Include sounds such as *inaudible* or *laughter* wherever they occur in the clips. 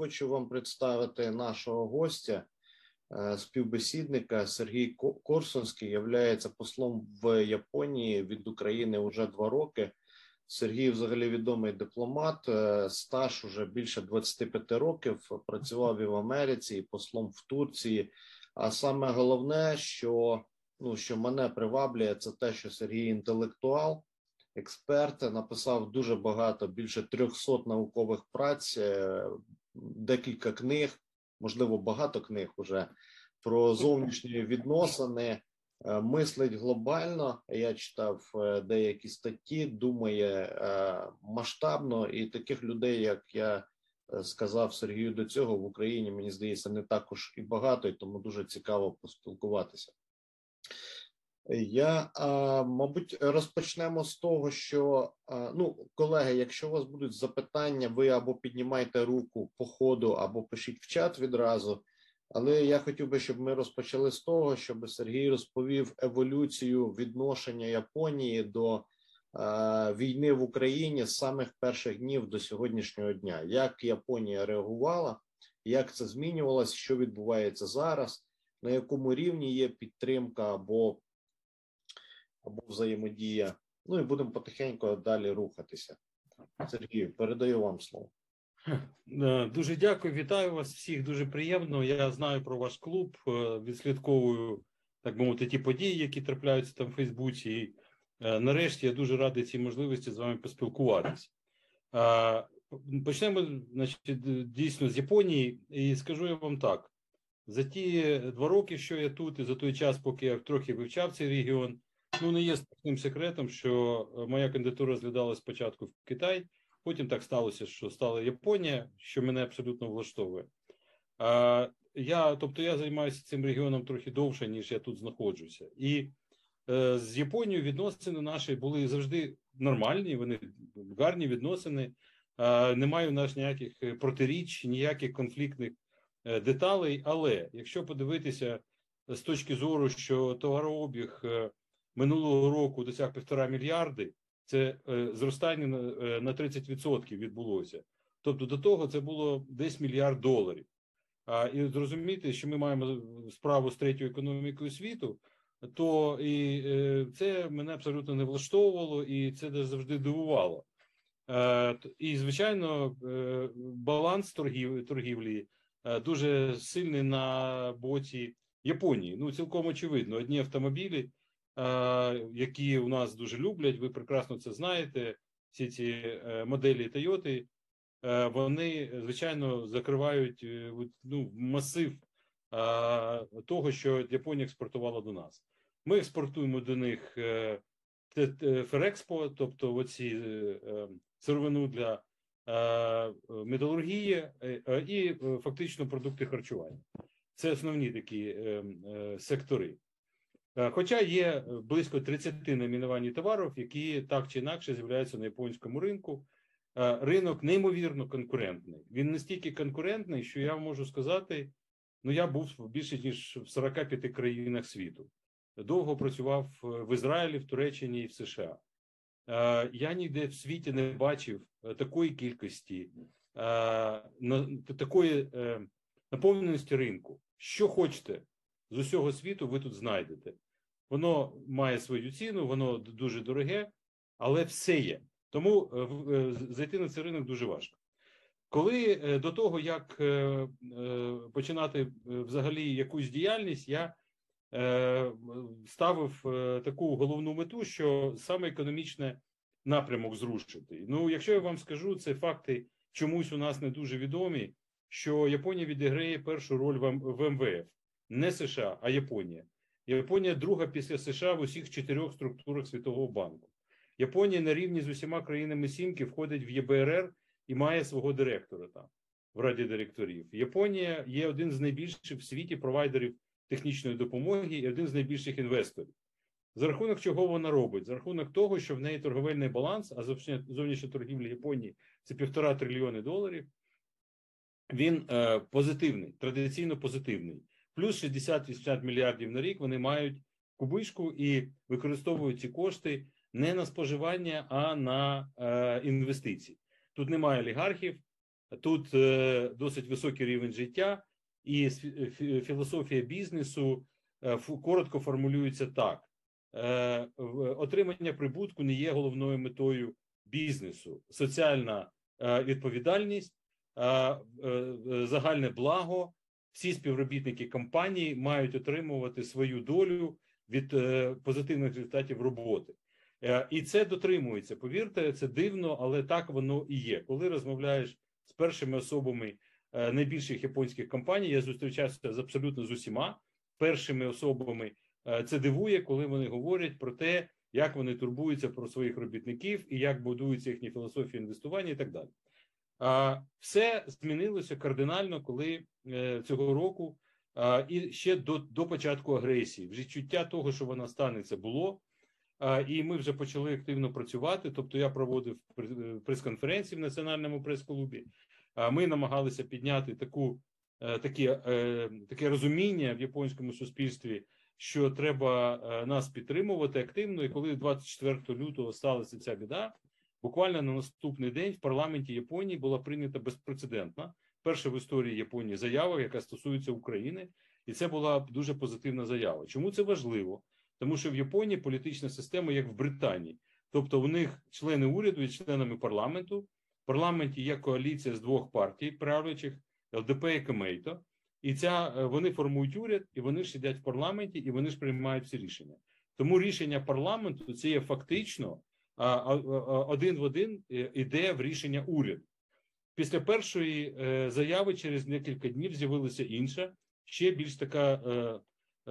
хочу вам представити нашого гостя, е, співбесідника Сергій Корсунський, являється послом в Японії від України вже два роки. Сергій, взагалі, відомий дипломат, е, стаж уже більше 25 років. Працював і в Америці, і послом в Турції. А саме головне, що ну що мене приваблює, це те, що Сергій інтелектуал, експерт, написав дуже багато, більше 300 наукових праць, е, декілька книг, можливо, багато книг уже про зовнішні відносини. Е, мислить глобально. Я читав е, деякі статті, думає масштабно, і таких людей, як я сказав Сергію до цього в Україні, мені здається, не також і багато, і тому дуже цікаво поспілкуватися. Я, мабуть, розпочнемо з того, що ну, колеги, якщо у вас будуть запитання, ви або піднімайте руку по ходу, або пишіть в чат відразу. Але я хотів би, щоб ми розпочали з того, щоб Сергій розповів еволюцію відношення Японії до війни в Україні з самих перших днів до сьогоднішнього дня. Як Японія реагувала, як це змінювалося, що відбувається зараз, на якому рівні є підтримка або або взаємодія. Ну і будемо потихеньку далі рухатися. Сергію, передаю вам слово. Е, дуже дякую, вітаю вас всіх. Дуже приємно. Я знаю про ваш клуб, е, відслідковую так би мовити ті події, які трапляються там в Фейсбуці. І е, нарешті я дуже радий цій можливості з вами поспілкуватися. Почнемо значить, дійсно з Японії, і скажу я вам так: за ті два роки, що я тут, і за той час, поки я трохи вивчав цей регіон, Ну, не є страшним секретом, що е, моя кандидатура розглядалася спочатку в Китай, потім так сталося, що стала Японія, що мене абсолютно влаштовує. А, я, Тобто я займаюся цим регіоном трохи довше, ніж я тут знаходжуся. І е, з Японією відносини наші були завжди нормальні, вони гарні відносини. Е, немає у нас ніяких протиріч, ніяких конфліктних е, деталей. Але якщо подивитися з точки зору, що товарообіг. Е, минулого року досяг півтора мільярди, це е, зростання на 30% е, відбулося. Тобто до того це було десь мільярд доларів. А і зрозуміти, що ми маємо справу з третьою економікою світу, то і е, це мене абсолютно не влаштовувало, і це завжди дивувало. І, звичайно, баланс торгів, торгівлі дуже сильний на боці Японії. Ну, цілком очевидно, одні автомобілі які у нас дуже люблять. Ви прекрасно це знаєте. Всі ці е, моделі Toyota, е, вони звичайно закривають е, ну, масив того, що Японія експортувала до нас. Ми експортуємо до них Ферекспо, тобто оці сировину для металургії і фактично продукти харчування. Це основні такі сектори. Е, хоча є е, близько 30 номінувань товарів, які так чи інакше з'являються на японському ринку. Е, ринок неймовірно конкурентний. Він настільки конкурентний, що я можу сказати: ну я був більше ніж в 45 країнах світу. Довго працював в Ізраїлі, в Туреччині і в США. Я ніде в світі не бачив такої кількості, такої наповненості ринку. Що хочете, з усього світу ви тут знайдете. Воно має свою ціну, воно дуже дороге, але все є. Тому е, е, зайти на цей ринок дуже важко. Коли е, до того, як починати взагалі якусь діяльність, я ставив таку головну мету, що саме економічне напрямок зрушити. Ну, якщо я вам скажу, це факти чомусь у нас не дуже відомі, що Японія відіграє першу роль в МВФ не США, а Японія. Японія друга після США в усіх чотирьох структурах Світового банку. Японія на рівні з усіма країнами Сімки входить в ЄБРР і має свого директора там в раді директорів. Японія є один з найбільших в світі провайдерів технічної допомоги і один з найбільших інвесторів. За рахунок чого вона робить? За рахунок того, що в неї торговельний баланс, а зовнішня торгівля Японії це півтора трильйони доларів. Він е, позитивний, традиційно позитивний плюс 60-80 мільярдів на рік вони мають кубишку і використовують ці кошти не на споживання, а на е, інвестиції. Тут немає олігархів, Тут е, досить високий рівень життя, і філософія бізнесу коротко формулюється так: отримання прибутку не є головною метою бізнесу, соціальна відповідальність, загальне благо. Всі співробітники компанії мають отримувати свою долю від позитивних результатів роботи. Е, і це дотримується. Повірте, це дивно, але так воно і є. Коли розмовляєш з першими особами е, найбільших японських компаній, я зустрічався з абсолютно з усіма першими особами. Е, це дивує, коли вони говорять про те, як вони турбуються про своїх робітників і як будується їхня філософія інвестування, і так далі. Все змінилося кардинально, коли цього року і ще до до початку агресії. Вже чуття того, що вона станеться, було і ми вже почали активно працювати. Тобто, я проводив прес-конференції в національному прес-клубі. Ми намагалися підняти таку е, такі, е, таке розуміння в японському суспільстві, що треба е, нас підтримувати активно. І коли 24 лютого сталася ця біда, буквально на наступний день в парламенті Японії була прийнята безпрецедентна перша в історії Японії заява, яка стосується України, і це була дуже позитивна заява. Чому це важливо? тому що в Японії політична система, як в Британії, тобто у них члени уряду є членами парламенту. В парламенті є коаліція з двох партій, правлячих ЛДП і Кемейто, і ця е, вони формують уряд, і вони ж сидять в парламенті, і вони ж приймають всі рішення. Тому рішення парламенту це є фактично один в один е, іде в рішення уряду. Після першої е, заяви через декілька днів з'явилася інша, ще більш така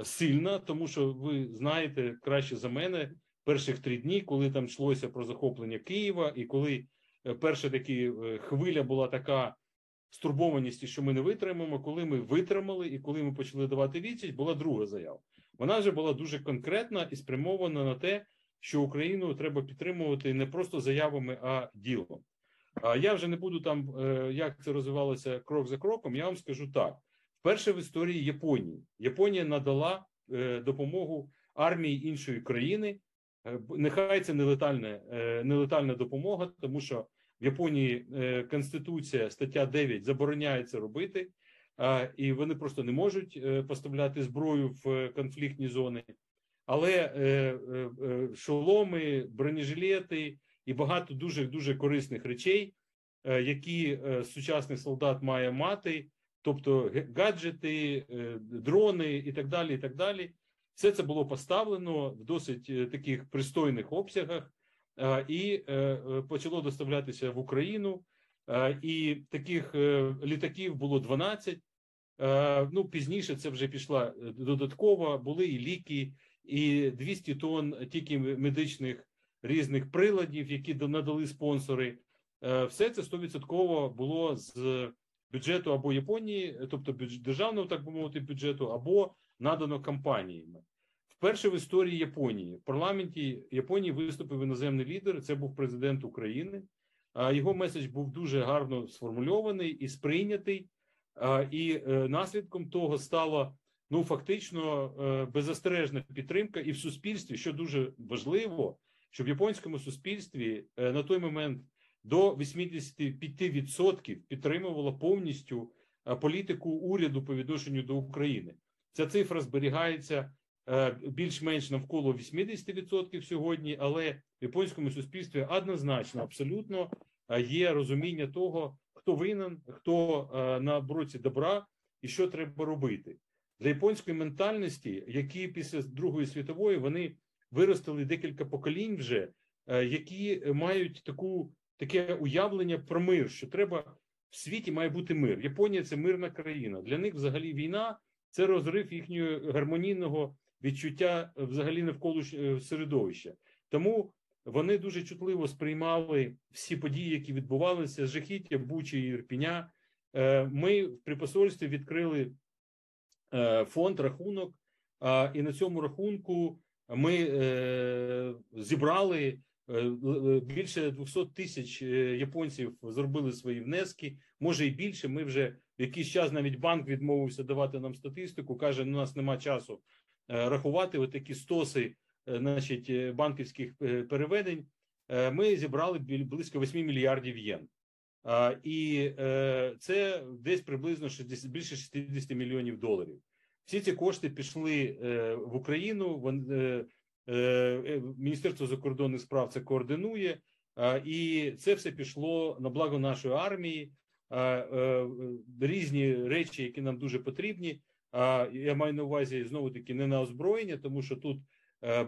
сильна, тому що ви знаєте краще за мене перших три дні, коли там йшлося про захоплення Києва, і коли е, перша такі е, хвиля була така стурбованість, що ми не витримаємо. Коли ми витримали і коли ми почали давати відсіч, була друга заява. Вона вже була дуже конкретна і спрямована на те, що Україну треба підтримувати не просто заявами, а ділом. А я вже не буду там, е, як це розвивалося крок за кроком. Я вам скажу так: Вперше в історії Японії Японія надала е, допомогу армії іншої країни. Е, нехай це нелетальна, нелетальна допомога, тому що в Японії Конституція стаття 9 забороняє це робити, і вони просто не можуть поставляти зброю в конфліктні зони. Але е, е, е шоломи, бронежилети і багато дуже дуже корисних речей, які сучасний солдат має мати тобто гаджети, дрони і так далі. і так далі. Все це було поставлено в досить таких пристойних обсягах і почало доставлятися в Україну. І таких літаків було 12. Ну пізніше це вже пішла додатково. Були і ліки, і 200 тонн тільки медичних різних приладів, які надали спонсори. Все це 100% було з бюджету або Японії, тобто державного, так би мовити, бюджету, або надано компаніями. Вперше в історії Японії в парламенті Японії виступив іноземний лідер. Це був президент України. Його меседж був дуже гарно сформульований і сприйнятий, і е, наслідком того стала ну фактично е, беззастережна підтримка і в суспільстві, що дуже важливо, що в японському суспільстві е, на той момент до 85% підтримувала повністю е, політику уряду по відношенню до України. Ця цифра зберігається більш-менш навколо 80% сьогодні, але в японському суспільстві однозначно абсолютно є розуміння того, хто винен, хто на боці добра і що треба робити для японської ментальності, які після Другої світової вони виростили декілька поколінь вже, які мають таку таке уявлення про мир, що треба в світі має бути мир. Японія це мирна країна. Для них взагалі війна це розрив їхнього гармонійного відчуття взагалі навколо е, середовища. Тому вони дуже чутливо сприймали всі події, які відбувалися жахіття Бучі Ірпіня. Е, ми при посольстві відкрили е, фонд рахунок, і на цьому рахунку ми зібрали Е, е, більше 200 тисяч е, японців зробили свої внески. Може і більше. Ми вже якийсь час навіть банк відмовився давати нам статистику. каже: у нас нема часу рахувати. Отакі стоси, значить, банківських переведень. Ми зібрали близько 8 мільярдів єн. І е, це десь приблизно 60, більше 60 мільйонів доларів. Всі ці кошти пішли е, в Україну. Е, Міністерство закордонних справ це координує, і це все пішло на благо нашої армії. Різні речі, які нам дуже потрібні. Я маю на увазі знову таки не на озброєння, тому що тут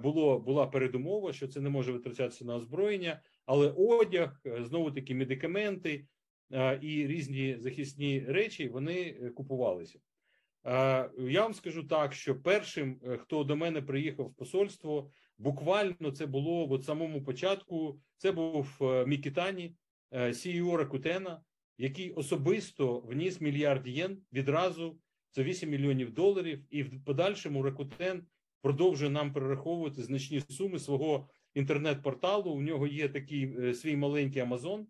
було була передумова, що це не може витрачатися на озброєння, але одяг, е, знову таки медикаменти е, і різні захисні речі вони купувалися. Я вам скажу так, що першим, хто до мене приїхав в посольство, буквально це було в самому початку. Це був Мікітані, CEO Ракутена, який особисто вніс мільярд єн відразу це 8 мільйонів доларів, і в подальшому Rakuten продовжує нам перераховувати значні суми свого інтернет-порталу. У нього є такий е, свій маленький Амазон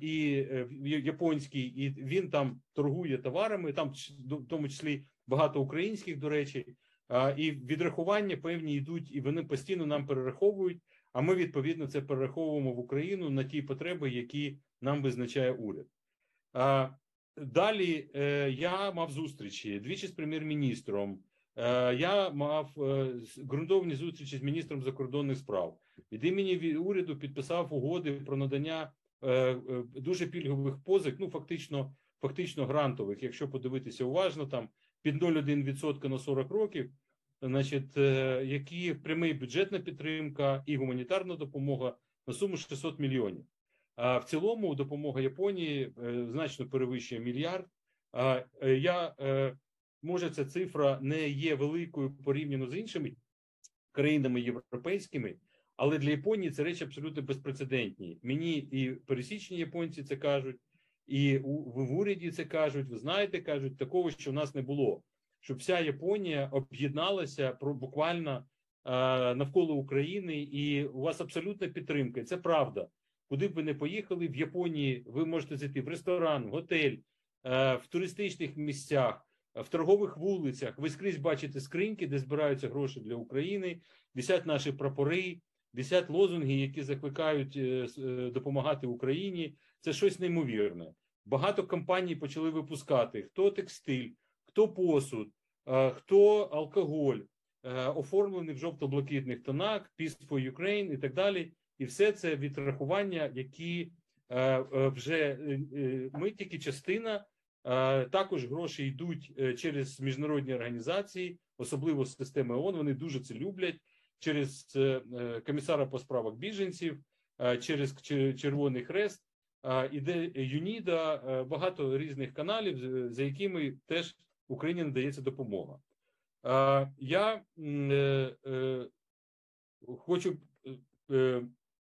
і е, японський, і він там торгує товарами. Там в тому числі багато українських, до речі, і відрахування певні йдуть, і вони постійно нам перераховують. А ми відповідно це перераховуємо в Україну на ті потреби, які нам визначає уряд. Далі е, я мав зустрічі двічі з прем'єр-міністром. Е, я мав е, ґрунтовні зустрічі з міністром закордонних справ. Від імені уряду підписав угоди про надання дуже пільгових позик. Ну фактично, фактично грантових. Якщо подивитися уважно, там під 0,1% на 40 років, значить, які прямий бюджетна підтримка і гуманітарна допомога на суму 600 мільйонів. А в цілому допомога Японії е, значно перевищує мільярд. Е, я е, може ця цифра не є великою порівняно з іншими країнами європейськими, але для Японії це речі абсолютно безпрецедентні. Мені і пересічні японці це кажуть, і в уряді це кажуть. Ви знаєте, кажуть, такого що в нас не було. Щоб вся Японія об'єдналася про буквально навколо України, і у вас абсолютна підтримка. Це правда куди б ви не поїхали в Японії, ви можете зайти в ресторан, в готель, е, в туристичних місцях, в торгових вулицях. Ви скрізь бачите скриньки, де збираються гроші для України, висять наші прапори, висять лозунги, які закликають е, е, допомагати Україні. Це щось неймовірне. Багато компаній почали випускати: хто текстиль, хто посуд, хто алкоголь, оформлений в жовто-блакитних тонах, Peace for Ukraine і так далі і все це відрахування, які е, е, вже е, ми тільки частина. Також гроші йдуть через міжнародні організації, особливо з системи ООН, Вони дуже це люблять. Через комісара по справах біженців, через Червоний Хрест, іде ЮНІДА, багато різних каналів, за якими теж Україні надається допомога. Я хочу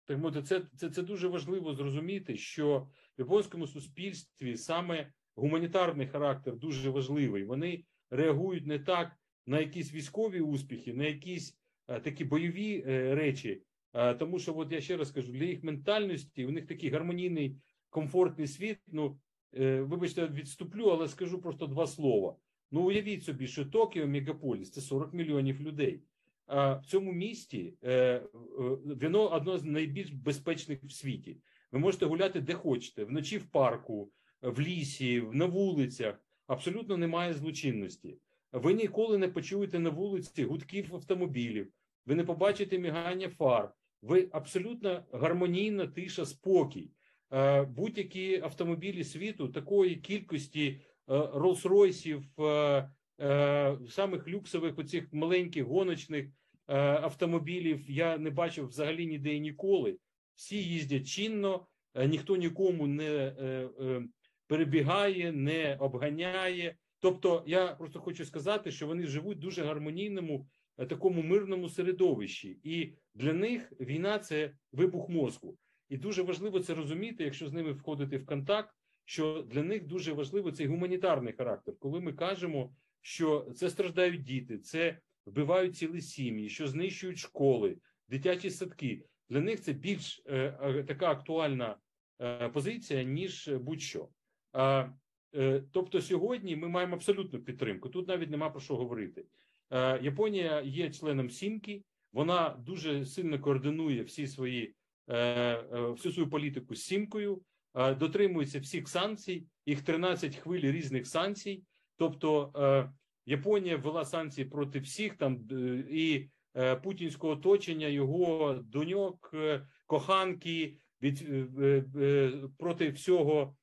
так мовити, це, це, це дуже важливо зрозуміти, що в японському суспільстві саме гуманітарний характер дуже важливий. Вони реагують не так на якісь військові успіхи, на якісь а, такі бойові е, речі. А, тому що, от я ще раз кажу, для їх ментальності у них такий гармонійний, комфортний світ. Ну е, вибачте, відступлю, але скажу просто два слова. Ну, уявіть собі, що Токіо, мегаполіс це 40 мільйонів людей А в цьому місті е, е, воно одно з найбільш безпечних в світі. Ви можете гуляти де хочете, вночі в парку, в лісі, на вулицях. Абсолютно немає злочинності. Ви ніколи не почуєте на вулиці гудків автомобілів, ви не побачите мігання фар. Ви абсолютно гармонійна тиша, спокій. Будь-які автомобілі світу такої кількості Роллс-Ройсів, Е, самих люксових оцих маленьких гоночних е, автомобілів я не бачив взагалі ніде і ніколи. Всі їздять чинно, е, ніхто нікому не перебігає, не обганяє. Тобто, я просто хочу сказати, що вони живуть в дуже гармонійному, такому мирному середовищі, і для них війна це вибух мозку. І дуже важливо це розуміти, якщо з ними входити в контакт, що для них дуже важливо цей гуманітарний характер, коли ми кажемо що це страждають діти, це вбивають цілі сім'ї, що знищують школи, дитячі садки. Для них це більш е, така актуальна е, позиція, ніж будь-що. Е, тобто, сьогодні ми маємо абсолютну підтримку. Тут навіть нема про що говорити. Е, Японія є членом Сімки, вона дуже сильно координує всі свої е, всю свою політику з Сімкою. дотримується всіх санкцій, їх 13 хвиль різних санкцій. Тобто Японія ввела санкції проти всіх там і путінського оточення, його доньок, коханки від проти всього,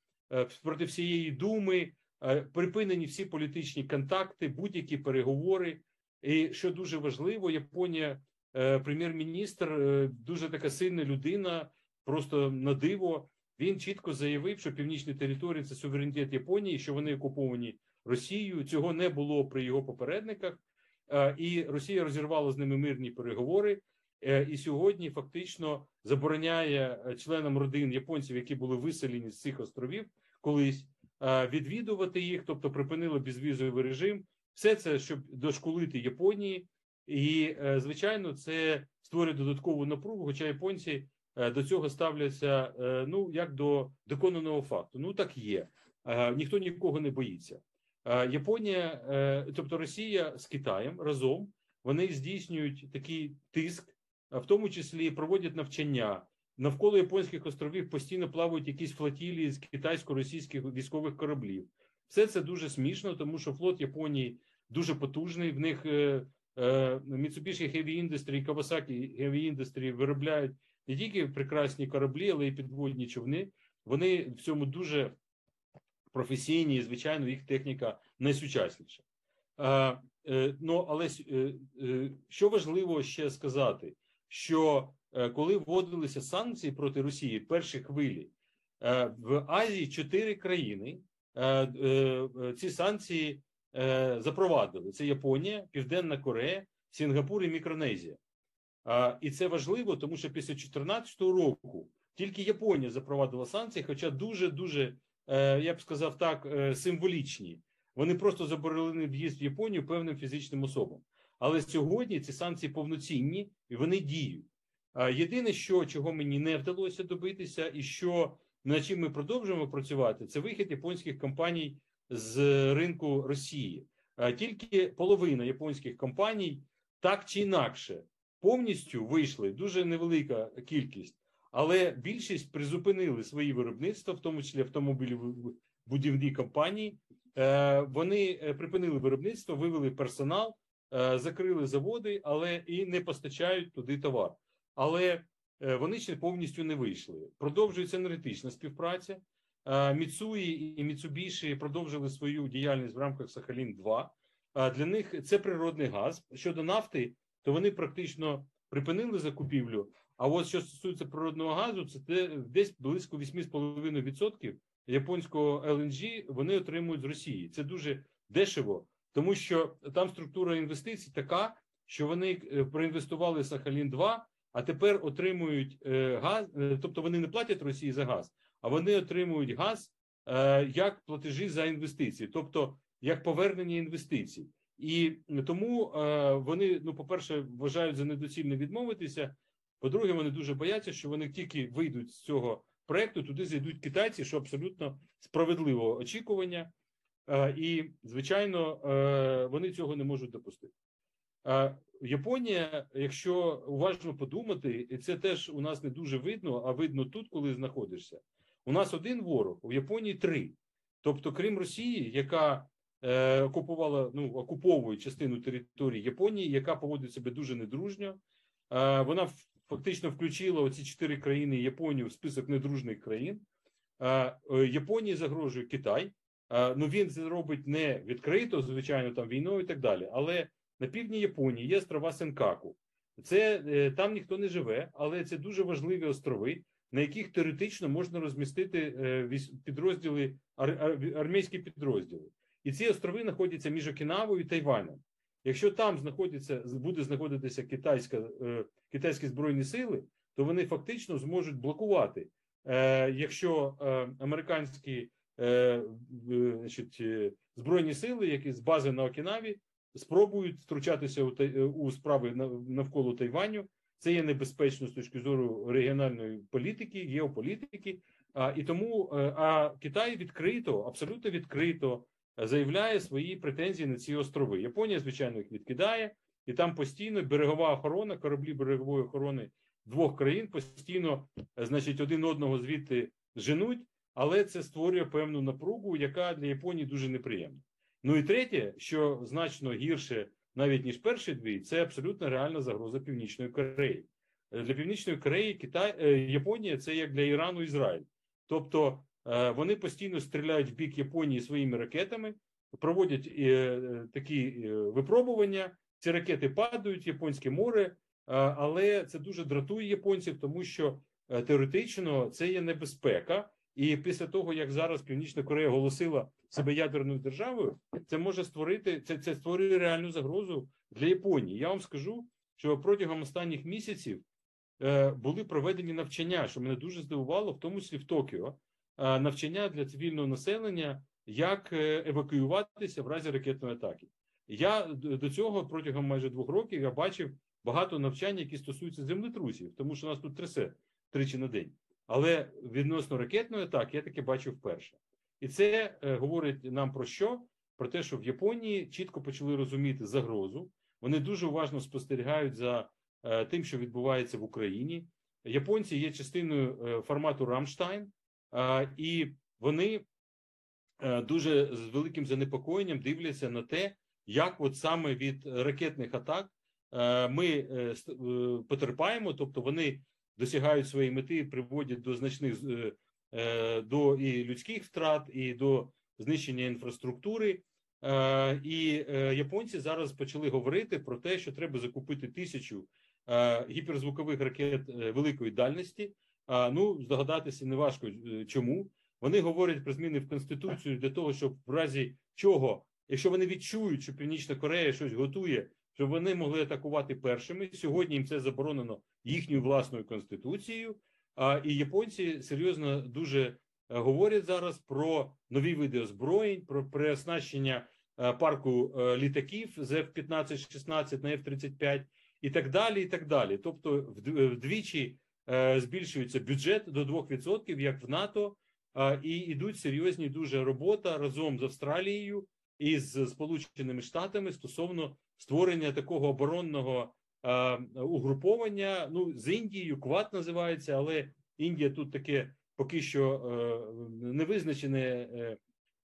проти всієї думи, е, припинені всі політичні контакти, будь-які переговори. І що дуже важливо, Японія, е, прем'єр-міністр, е, дуже така сильна людина, просто на диво. Він чітко заявив, що північні території це суверенітет Японії, що вони окуповані Росією. Цього не було при його попередниках, Е, і Росія розірвала з ними мирні переговори. Е, І сьогодні фактично забороняє е, членам родин японців, які були виселені з цих островів, колись е, відвідувати їх, тобто припинили безвізовий режим. Все це щоб дошколити Японії, і е, звичайно, це створює додаткову напругу. Хоча японці е, до цього ставляться ну як до доконаного факту. Ну так є. Ніхто нікого не боїться. Японія, тобто Росія з Китаєм разом вони здійснюють такий тиск, в тому числі проводять навчання. Навколо японських островів постійно плавають якісь флотілії з китайсько-російських військових кораблів. Все це дуже смішно, тому що флот Японії дуже потужний. В них е, е, Mitsubishi Heavy Industry і Kawasaki Heavy Industry виробляють не тільки прекрасні кораблі, але й підводні човни. Вони в цьому дуже професійні, і звичайно, їх техніка найсучасніша. Е, е, ну, але е, е, що важливо ще сказати, що коли вводилися санкції проти Росії перші хвилі, е, в Азії чотири країни е, е, е, ці санкції е, запровадили: це Японія, Південна Корея, Сінгапур і Мікронезія. І це важливо, тому що після 2014 року тільки Японія запровадила санкції, хоча дуже дуже е, я б сказав так, е, символічні. Вони просто заборонили в'їзд в Японію певним фізичним особам. Але сьогодні ці санкції повноцінні і вони діють. А Єдине, що чого мені не вдалося добитися, і що над чим ми продовжуємо працювати, це вихід японських компаній з ринку Росії. Тільки половина японських компаній так чи інакше повністю вийшли дуже невелика кількість, але більшість призупинили свої виробництва, в тому числі автомобілі будівні компанії. Е, Вони е, припинили виробництво, вивели персонал, е, закрили заводи, але і не постачають туди товар. Але е, вони ще повністю не вийшли. Продовжується енергетична співпраця. Е, Міцуї і Міцубіші продовжили свою діяльність в рамках Сахалін 2 Е, Для них це природний газ. Щодо нафти, то вони практично припинили закупівлю. А от що стосується природного газу, це десь близько 8,5% японського LNG вони отримують з Росії. Це дуже дешево, тому що там структура інвестицій така, що вони проінвестували Сахалін 2 а тепер отримують е, газ, е, тобто вони не платять Росії за газ, а вони отримують газ е, як платежі за інвестиції, тобто як повернення інвестицій. І тому вони, ну, по-перше, вважають за недоцільне відмовитися. По-друге, вони дуже бояться, що вони тільки вийдуть з цього проекту, туди зайдуть китайці, що абсолютно справедливо очікування. І, звичайно, вони цього не можуть допустити. Японія, якщо уважно подумати, і це теж у нас не дуже видно, а видно тут, коли знаходишся. У нас один ворог, у Японії три. Тобто, крім Росії, яка е, окупувала, ну окуповує частину території Японії, яка поводить себе дуже недружньо. Е, вона фактично включила оці чотири країни Японію в список недружних країн. Е, е, Японії загрожує Китай. Е, ну він це робить не відкрито, звичайно, там війною і так далі. Але на півдні Японії є острова Сенкаку. Це е, там ніхто не живе, але це дуже важливі острови, на яких теоретично можна розмістити е, підрозділи ар- ар- армійські підрозділи. І ці острови знаходяться між Окінавою і Тайванем. Якщо там знаходиться буде знаходитися китайська е, китайські збройні сили, то вони фактично зможуть блокувати. Якщо американські значить, збройні сили, які з бази на Окінаві, спробують втручатися у, у справи нав- навколо Тайваню, це є небезпечно з точки зору регіональної політики, геополітики. А, і тому е, а Китай відкрито, абсолютно відкрито е, заявляє свої претензії на ці острови. Японія, звичайно, їх відкидає, і там постійно берегова охорона, кораблі берегової охорони двох країн постійно, е, значить, один одного звідти женуть. але це створює певну напругу, яка для Японії дуже неприємна. Ну і третє, що значно гірше навіть ніж перші дві, це абсолютно реальна загроза Північної Кореї. Е, Для Північної Кореї Китай, е, Японія це як для Ірану Ізраїль. Тобто е, вони постійно стріляють в бік Японії своїми ракетами, проводять такі випробування. Ці ракети падають Японське море, але це дуже дратує японців, тому що теоретично це є небезпека. І після того, як зараз Північна Корея оголосила себе ядерною державою, це може створити це, це створює реальну загрозу для Японії. Я вам скажу, що протягом останніх місяців е, були проведені навчання, що мене дуже здивувало, в тому числі в Токіо, е, навчання для цивільного населення, як е, евакуюватися в разі ракетної атаки. Я до цього протягом майже двох років я бачив багато навчань, які стосуються землетрусів, тому що нас тут трясе тричі на день. Але відносно ракетної атаки я таке бачив вперше. І це е, говорить нам про що? Про те, що в Японії чітко почали розуміти загрозу. Вони дуже уважно спостерігають за е, тим, що відбувається в Україні. Японці є частиною е, формату Рамштайн, е, і вони е, дуже з великим занепокоєнням дивляться на те, як от саме від ракетних атак е, ми е, е, потерпаємо, тобто вони досягають своєї мети, приводять до значних е, е, до і людських втрат, і до знищення інфраструктури. Е, І японці зараз почали говорити про те, що треба закупити тисячу гіперзвукових ракет великої дальності. Ну, здогадатися неважко чому. Вони говорять про зміни в конституцію для того, щоб в разі чого, якщо вони відчують, що Північна Корея щось готує, щоб вони могли атакувати першими. Сьогодні їм це заборонено їхньою власною конституцією. А і японці серйозно дуже е, говорять зараз про нові види озброєнь, про переоснащення е, парку е, літаків з F-15-16 на F-35 і так далі. І так далі. Тобто, вдвічі збільшується бюджет до 2%, як в НАТО, і йдуть серйозні дуже робота разом з Австралією і з Сполученими Штатами стосовно створення такого оборонного е, угруповання. Ну з Індією Кват називається, але Індія тут таке поки що е, невизначене е,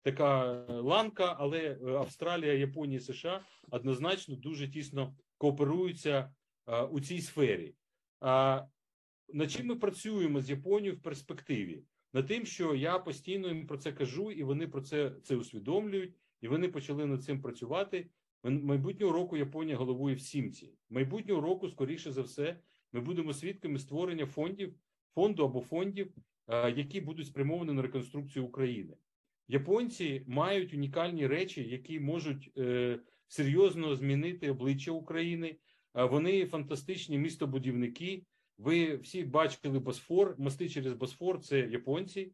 така ланка, але Австралія, Японія, США однозначно дуже тісно кооперуються е, у цій сфері. А над чим ми працюємо з Японією в перспективі? Над тим, що я постійно їм про це кажу, і вони про це, це усвідомлюють, і вони почали над цим працювати. Майбутнього року Японія головує в сімці. Майбутнього року, скоріше за все, ми будемо свідками створення фондів, фонду або фондів, е, які будуть спрямовані на реконструкцію України. Японці мають унікальні речі, які можуть е, серйозно змінити обличчя України. Е, Вони фантастичні містобудівники. Ви всі бачили Босфор, мости через Босфор це японці.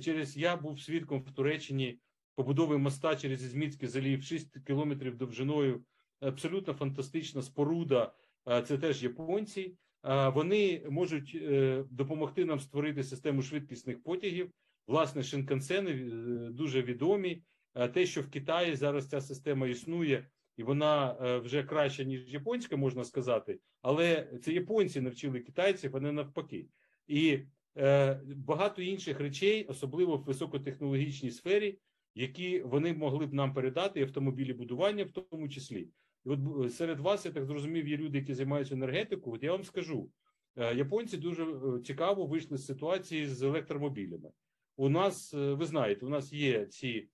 Через я був свідком в Туреччині побудови моста через Ізмітський залів 6 кілометрів довжиною. Абсолютно фантастична споруда. Е, Це теж японці. Е, Вони можуть е, допомогти нам створити систему швидкісних потягів. Власне, шинкансени дуже відомі. Те, що в Китаї зараз ця система існує, і вона вже краща ніж японська, можна сказати, але це японці навчили китайців, а не навпаки. І багато інших речей, особливо в високотехнологічній сфері, які вони могли б нам передати, автомобілі будування, в тому числі. І от серед вас, я так зрозумів, є люди, які займаються енергетикою. От я вам скажу, е, японці дуже е, цікаво вийшли з ситуації з електромобілями. У нас, е, ви знаєте, у нас є ці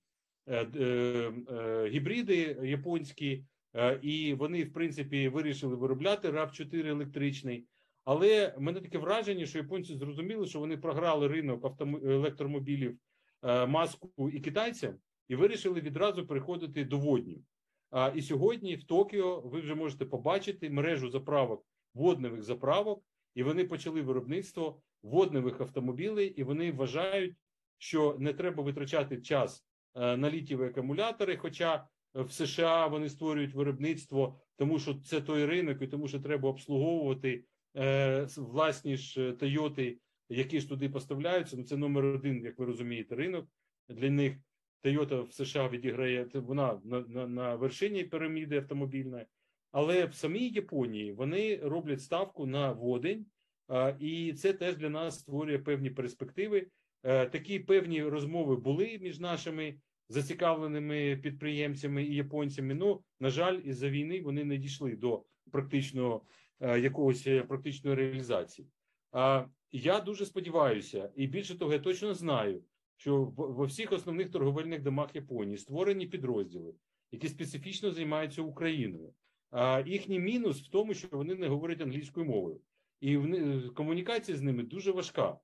е, е, е, гібриди японські, е, і вони, в принципі, вирішили виробляти rav 4 електричний. Але мене таке враження, що японці зрозуміли, що вони програли ринок електромобілів е, маску і китайцям, і вирішили відразу переходити до воднів. І сьогодні в Токіо ви вже можете побачити мережу заправок водневих заправок, і вони почали виробництво водневих автомобілей, і вони вважають, що не треба витрачати час е, на літієві акумулятори. Хоча в США вони створюють виробництво, тому що це той ринок, і тому що треба обслуговувати е, власні ж Тойоти, які ж туди поставляються. Ну це номер один, як ви розумієте, ринок для них. Toyota в США відіграє вона на, на, на вершині піраміди автомобільної, але в самій Японії вони роблять ставку на водень, І це теж для нас створює певні перспективи. Такі певні розмови були між нашими зацікавленими підприємцями і японцями. Ну на жаль, із за війни вони не дійшли до практичного якогось практичної реалізації. Я дуже сподіваюся, і більше того, я точно знаю, що во всіх основних торговельних домах Японії створені підрозділи, які специфічно займаються Україною. А їхній мінус в тому, що вони не говорять англійською мовою, і комунікація з ними дуже важка.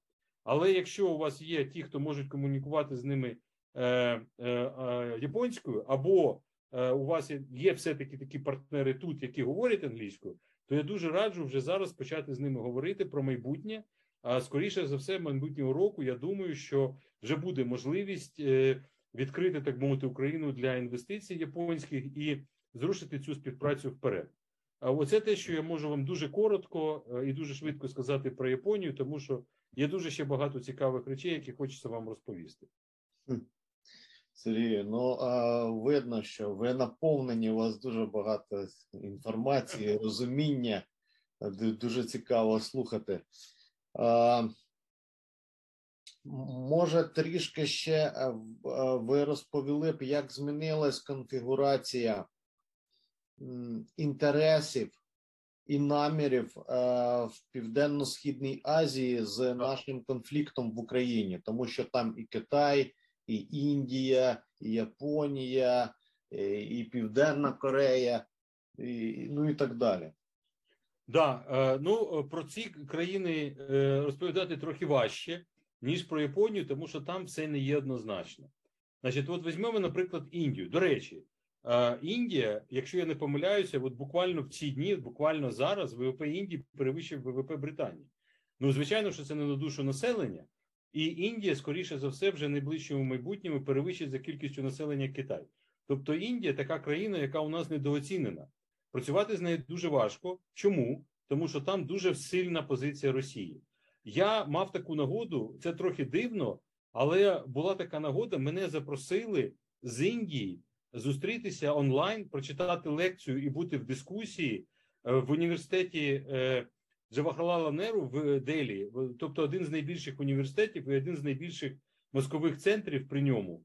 Але якщо у вас є ті, хто можуть комунікувати з ними е, е, е, японською, або е, у вас є все-таки такі партнери тут, які говорять англійською, то я дуже раджу вже зараз почати з ними говорити про майбутнє. А скоріше за все, майбутнього року я думаю, що вже буде можливість е, відкрити так мовити Україну для інвестицій японських і зрушити цю співпрацю вперед. А оце те, що я можу вам дуже коротко е, і дуже швидко сказати про Японію, тому що є дуже ще багато цікавих речей, які хочеться вам розповісти. Сергій, ну видно, що ви наповнені у вас дуже багато інформації, розуміння. Дуже цікаво слухати. А, Може, трішки ще е, е, ви розповіли б, як змінилась конфігурація інтересів і намірів е, в Південно-Східній Азії з нашим конфліктом в Україні, тому що там і Китай, і Індія, і Японія, і Південна Корея, і, ну і так далі. Да, ну про ці країни розповідати трохи важче ніж про Японію, тому що там все не є однозначно. Значить, от візьмемо, наприклад, Індію. До речі, Індія, якщо я не помиляюся, от буквально в ці дні, буквально зараз, ВВП Індії перевищив ВВП Британії. Ну, звичайно, що це не на душу населення, і Індія, скоріше за все, вже найближчому майбутньому перевищить за кількістю населення Китай. Тобто Індія така країна, яка у нас недооцінена. Працювати з нею дуже важко. Чому? Тому що там дуже сильна позиція Росії. Я мав таку нагоду, це трохи дивно, але була така нагода. Мене запросили з Індії зустрітися онлайн, прочитати лекцію і бути в дискусії е, в університеті е, Джавахарлала Неру в Делі, тобто один з найбільших університетів і один з найбільших мозкових центрів при ньому.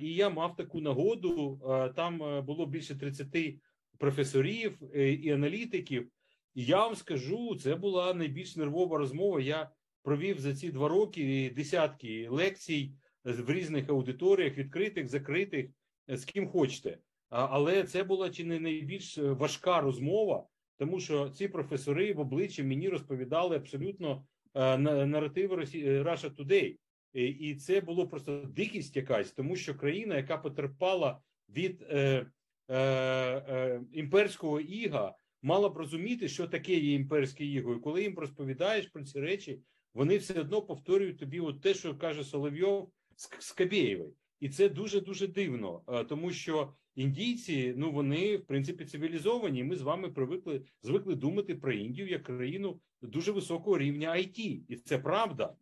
І я мав таку нагоду. Там було більше 30 професорів е, і аналітиків. І я вам скажу, це була найбільш нервова розмова. Я провів за ці два роки десятки лекцій в різних аудиторіях, відкритих, закритих, з ким хочете. Але це була чи не найбільш важка розмова, тому що ці професори в обличчі мені розповідали абсолютно е, наративи Russia Today. І це було просто дикість якась, тому що країна, яка потерпала від е, е, е, імперського іга мала б розуміти, що таке є імперське іго. І коли їм розповідаєш про ці речі, вони все одно повторюють тобі от те, що каже Соловйов з Кабєєвої. І це дуже дуже дивно, тому що індійці, ну вони в принципі цивілізовані. Ми з вами привикли звикли думати про Індію як країну дуже високого рівня IT. і це правда.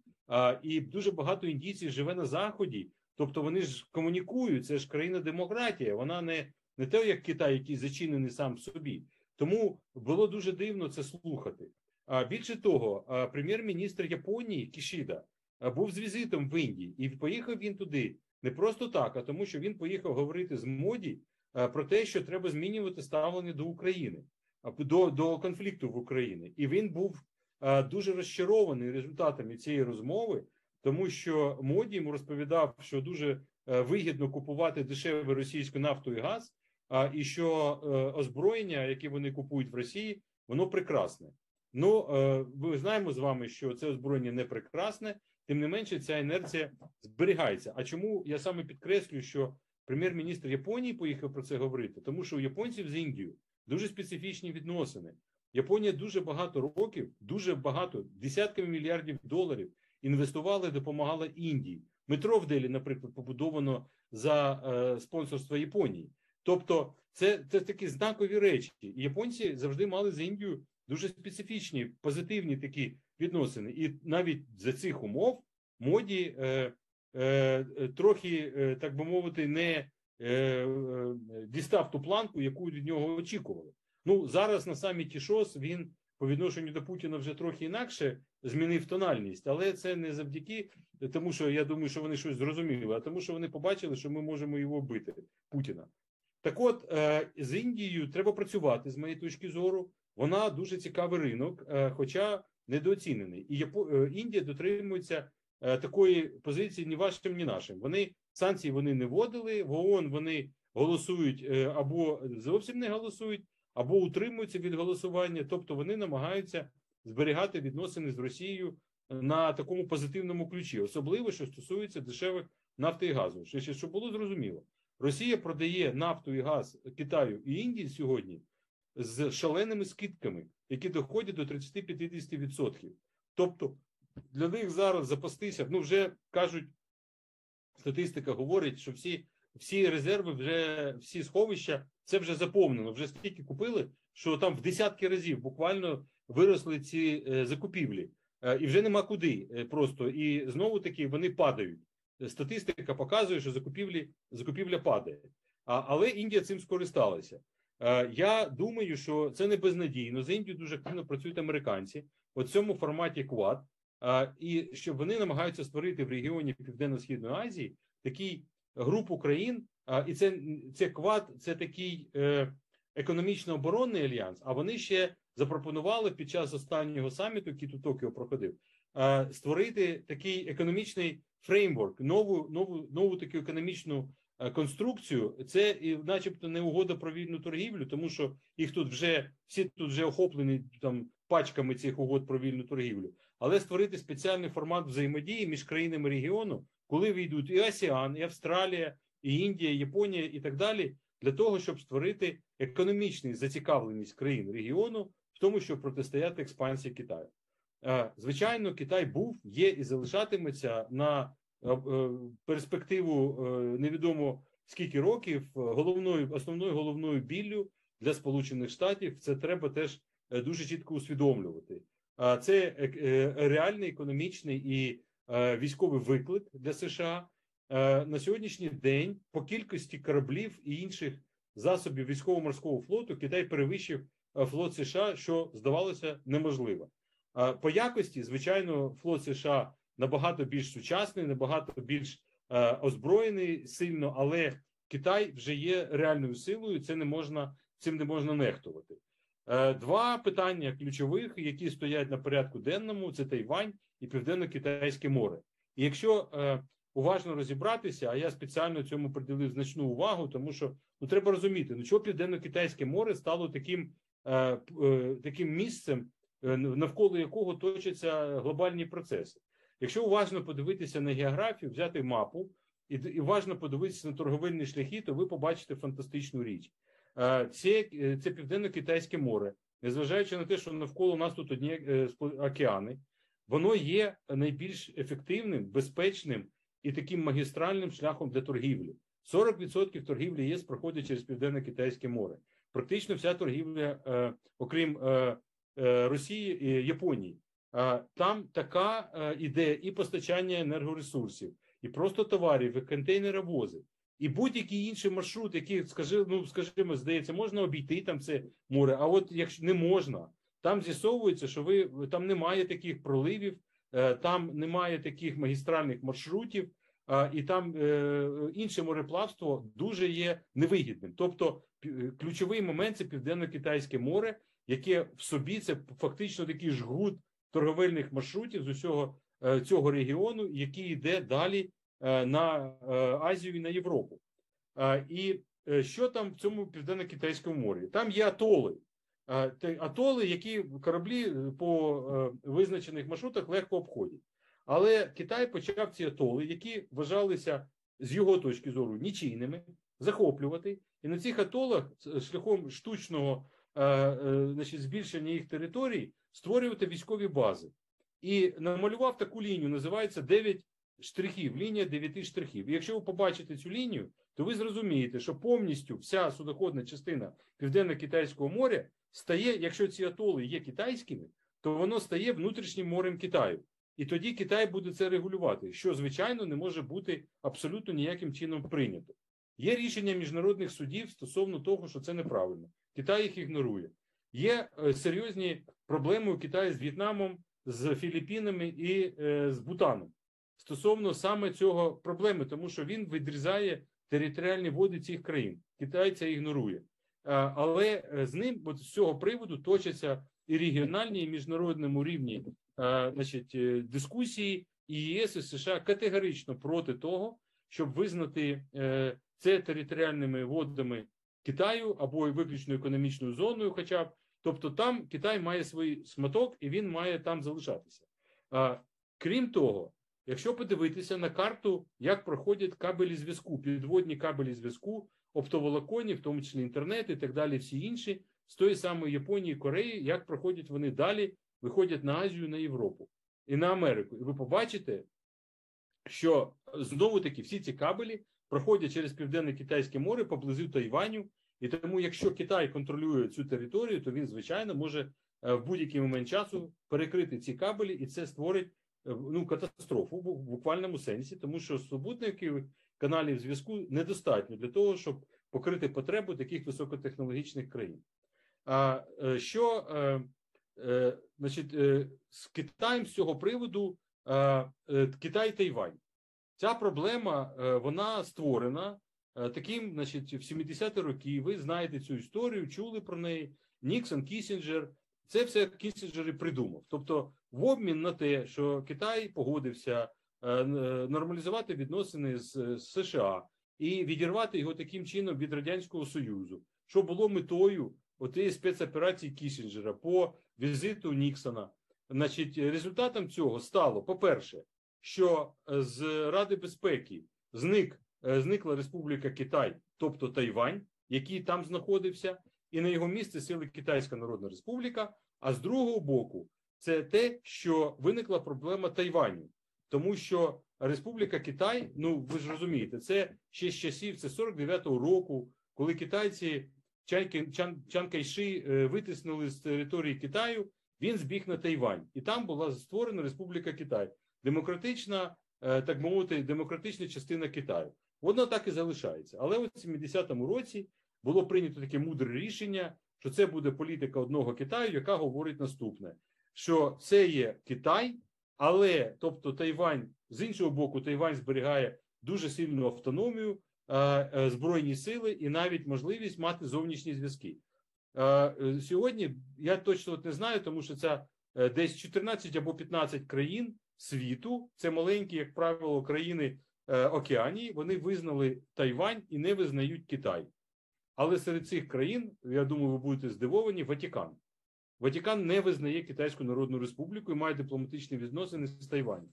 І дуже багато індійців живе на заході, тобто вони ж комунікують. Це ж країна демократія. Вона не не те, як Китай, який зачинений сам собі. Тому було дуже дивно це слухати. А більше того, прем'єр-міністр Японії Кішіда був з візитом в Індії, і поїхав він туди не просто так, а тому, що він поїхав говорити з моді про те, що треба змінювати ставлення до України, до, до конфлікту в Україні. І він був дуже розчарований результатами цієї розмови, тому що моді йому розповідав, що дуже вигідно купувати дешеву російську нафту і газ а і що е, озброєння, яке вони купують в Росії, воно прекрасне. Ну е, ми знаємо з вами, що це озброєння не прекрасне, тим не менше, ця інерція зберігається. А чому я саме підкреслюю, що прем'єр-міністр Японії поїхав про це говорити? Тому що у японців з Індією дуже специфічні відносини. Японія дуже багато років, дуже багато десятками мільярдів доларів інвестувала і допомагала Індії. Метро в Делі, наприклад, побудовано за е, спонсорство Японії. Тобто, це це такі знакові речі. Японці завжди мали з Індією дуже специфічні, позитивні такі відносини. І навіть за цих умов моді е, е, трохи, е, так би мовити, не е, е, дістав ту планку, яку від нього очікували. Ну зараз на саміті ШОС він по відношенню до Путіна вже трохи інакше змінив тональність, але це не завдяки тому, що я думаю, що вони щось зрозуміли, а тому, що вони побачили, що ми можемо його бити, Путіна. Так, от е, з Індією треба працювати з моєї точки зору. Вона дуже цікавий ринок, е, хоча недооцінений. І е, Індія дотримується такої позиції ні вашим, ні нашим. Вони санкції вони не вводили, в ООН вони голосують або зовсім не голосують, або утримуються від голосування. Тобто вони намагаються зберігати відносини з Росією на такому позитивному ключі, особливо що стосується дешевих нафти і газу. Щоб було зрозуміло, Росія продає нафту і газ Китаю і Індії сьогодні з шаленими скидками, які доходять до 30-50%. Тобто для них зараз запастися, ну вже кажуть, статистика говорить, що всі всі резерви, вже всі сховища, це вже заповнено. Вже стільки купили, що там в десятки разів буквально виросли ці е, закупівлі, е, і вже нема куди е, просто. І знову таки вони падають. Статистика показує, що закупівлі закупівля падає. А, Але Індія цим скористалася. Я думаю, що це не безнадійно. За Індію дуже активно працюють американці у цьому форматі Квад, і що вони намагаються створити в регіоні Південно-Східної Азії такий групу країн, і це це Квад, це такий е, економічно-оборонний альянс. А вони ще запропонували під час останнього саміту, який тут Токіо проходив, е, створити такий економічний фреймворк, нову нову нову таку економічну е, конструкцію. Це і, начебто, не угода про вільну торгівлю, тому що їх тут вже всі тут вже охоплені там пачками цих угод про вільну торгівлю, але створити спеціальний формат взаємодії між країнами регіону, коли війдуть і АСІАН, і Австралія, і Індія, і Японія, і так далі, для того, щоб створити економічну зацікавленість країн регіону в тому, щоб протистояти експансії Китаю. Е, звичайно, Китай був, є і залишатиметься на е, е, перспективу невідомо скільки років головною основною головною біллю для Сполучених Штатів. Це треба теж дуже чітко усвідомлювати. Це реальний економічний і військовий виклик для США на сьогоднішній день. По кількості кораблів і інших засобів військово-морського флоту Китай перевищив флот США, що здавалося неможливо. По якості, звичайно, флот США набагато більш сучасний, набагато більш е, озброєний сильно, але Китай вже є реальною силою. Це не можна цим не можна нехтувати. Е, два питання ключових, які стоять на порядку денному: це Тайвань і Південно-Китайське море. І якщо е, уважно розібратися, а я спеціально цьому приділив значну увагу, тому що ну треба розуміти, ну чого Південно-Китайське море стало таким таким місцем, навколо якого точаться глобальні процеси. Якщо уважно подивитися на географію, взяти мапу і і уважно подивитися на торговельні шляхи, то ви побачите фантастичну річ. Е, це е, це південно-китайське море, незважаючи на те, що навколо нас тут одні океани, воно є найбільш ефективним, безпечним і таким магістральним шляхом для торгівлі. 40% торгівлі ЄС проходить через південно-китайське море. Практично вся торгівля, окрім Е, Росії і Японії. Там така е, ідея і постачання енергоресурсів, і просто товарів, і контейнеровози, і будь-який інший маршрут, який скажи, ну скажімо, здається, можна обійти там це море. А от якщо не можна, там з'ясовується, що ви там немає таких проливів, е, там немає таких магістральних маршрутів, і там інше мореплавство дуже є невигідним. Тобто, ключовий момент це південно-китайське море яке в собі це фактично такий жгут торговельних маршрутів з усього е, цього регіону, який йде далі е, на е, Азію і на Європу. І що там в цьому південно-китайському морі? Там є атоли. Атоли, які кораблі по визначених маршрутах легко обходять. Але Китай почав ці атоли, які вважалися з його точки зору нічийними, захоплювати. І на цих атолах шляхом штучного значить, збільшення їх територій, створювати військові бази. І намалював таку лінію, називається 9 штрихів, лінія 9 штрихів. І якщо ви побачите цю лінію, то ви зрозумієте, що повністю вся судоходна частина Південно-Китайського моря стає, якщо ці атоли є китайськими, то воно стає внутрішнім морем Китаю. І тоді Китай буде це регулювати, що, звичайно, не може бути абсолютно ніяким чином прийнято. Є рішення міжнародних судів стосовно того, що це неправильно. Китай їх ігнорує. Є е, серйозні проблеми у Китаї з В'єтнамом, з Філіппінами і е, з Бутаном стосовно саме цього проблеми, тому що він відрізає територіальні води цих країн. Китай це ігнорує, але з ним от з цього приводу точаться і регіональні, і міжнародному рівні значить, дискусії, і ЄС і США категорично проти того, щоб визнати це територіальними водами Китаю або виключно економічною зоною, хоча б тобто, там Китай має свій сматок і він має там залишатися. А, Крім того, якщо подивитися на карту, як проходять кабелі зв'язку, підводні кабелі зв'язку, оптоволоконні, в тому числі інтернет і так далі, всі інші, з тої самої Японії, Кореї, як проходять вони далі, виходять на Азію, на Європу і на Америку. І ви побачите, що знову таки всі ці кабелі проходять через Південне Китайське море поблизу Тайваню. І тому, якщо Китай контролює цю територію, то він, звичайно, може е, в будь-який момент часу перекрити ці кабелі, і це створить е, ну, катастрофу в буквальному сенсі, тому що супутникових каналів зв'язку недостатньо для того, щоб покрити потребу таких високотехнологічних країн. А е, що значить, з Китаєм з цього приводу Китай Тайвань? Ця проблема вона створена Е, таким, значить, в 70-ті роки ви знаєте цю історію, чули про неї. Ніксон, Кісінджер. Це все Кісінджер і придумав. Тобто, в обмін на те, що Китай погодився е, е, нормалізувати відносини з США і відірвати його таким чином від радянського союзу, що було метою отієї спецоперації Кісінджера по візиту Ніксона. Значить, результатом цього стало, по-перше, що з Ради безпеки зник Е, зникла Республіка Китай, тобто Тайвань, який там знаходився, і на його місце сили Китайська Народна Республіка. А з другого боку, це те, що виникла проблема Тайваню, тому що Республіка Китай, ну ви ж розумієте, це ще з часів, це 49-го року, коли китайці Чан, Чан Кайши е, витиснули з території Китаю. Він збіг на Тайвань, і там була створена Республіка Китай, демократична, е, так мовити, демократична частина Китаю. Воно так і залишається. Але у 70-му році було прийнято таке мудре рішення, що це буде політика одного Китаю, яка говорить наступне: що це є Китай, але тобто Тайвань з іншого боку, Тайвань зберігає дуже сильну автономію, е, збройні сили і навіть можливість мати зовнішні зв'язки. Е, сьогодні я точно не знаю, тому що це е, десь 14 або 15 країн світу. Це маленькі, як правило, країни. Е, Океанії, вони визнали Тайвань і не визнають Китай. Але серед цих країн, я думаю, ви будете здивовані, Ватікан. Ватікан не визнає Китайську Народну Республіку і має дипломатичні відносини з Тайванем.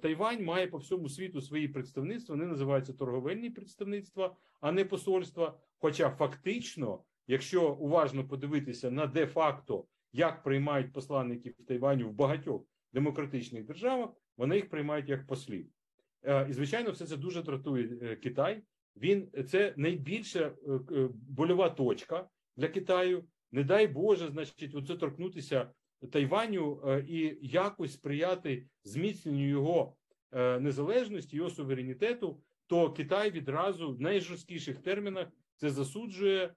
Тайвань має по всьому світу свої представництва, вони називаються торговельні представництва, а не посольства. Хоча фактично, якщо уважно подивитися на де-факто, як приймають посланників Тайваню в багатьох демократичних державах, вони їх приймають як послів. Е, і звичайно, все це дуже дратує е, Китай. Він це найбільша е, больова точка для Китаю. Не дай Боже, значить, оце торкнутися Тайваню і якось сприяти зміцненню його незалежності, його суверенітету. То Китай відразу в найжорсткіших термінах це засуджує.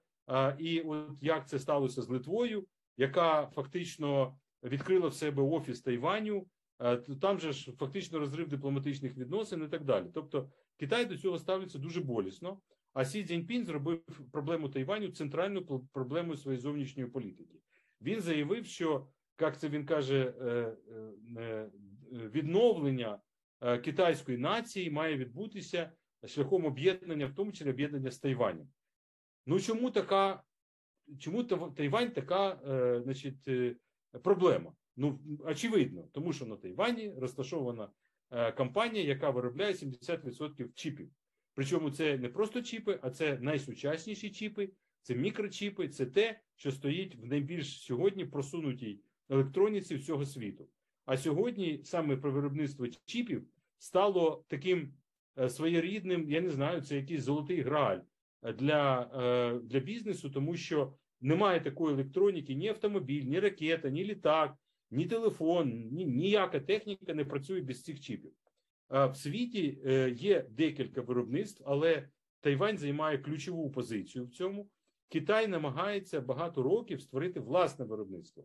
І от як це сталося з Литвою, яка фактично відкрила в себе офіс Тайваню, Е, там же ж фактично розрив дипломатичних відносин і так далі. Тобто Китай до цього ставиться дуже болісно. А Сі Цзіньпін зробив проблему Тайваню центральною проблемою своєї зовнішньої політики. Він заявив, що як це він каже, е, е, відновлення китайської нації має відбутися шляхом об'єднання, в тому числі об'єднання з Тайванем. Ну чому така, чому Тайвань така, значить, проблема? Ну очевидно, тому що на Тайвані розташована е, компанія, яка виробляє 70% чіпів. Причому це не просто чіпи, а це найсучасніші чіпи, це мікрочіпи, це те, що стоїть в найбільш сьогодні просунутій електроніці всього світу. А сьогодні саме про виробництво чіпів стало таким е, своєрідним, я не знаю, це якийсь золотий грааль для, е, для бізнесу, тому що немає такої електроніки, ні автомобіль, ні ракета, ні літак ні телефон, ні, ніяка техніка не працює без цих чіпів. В світі е, є декілька виробництв, але Тайвань займає ключову позицію в цьому. Китай намагається багато років створити власне виробництво.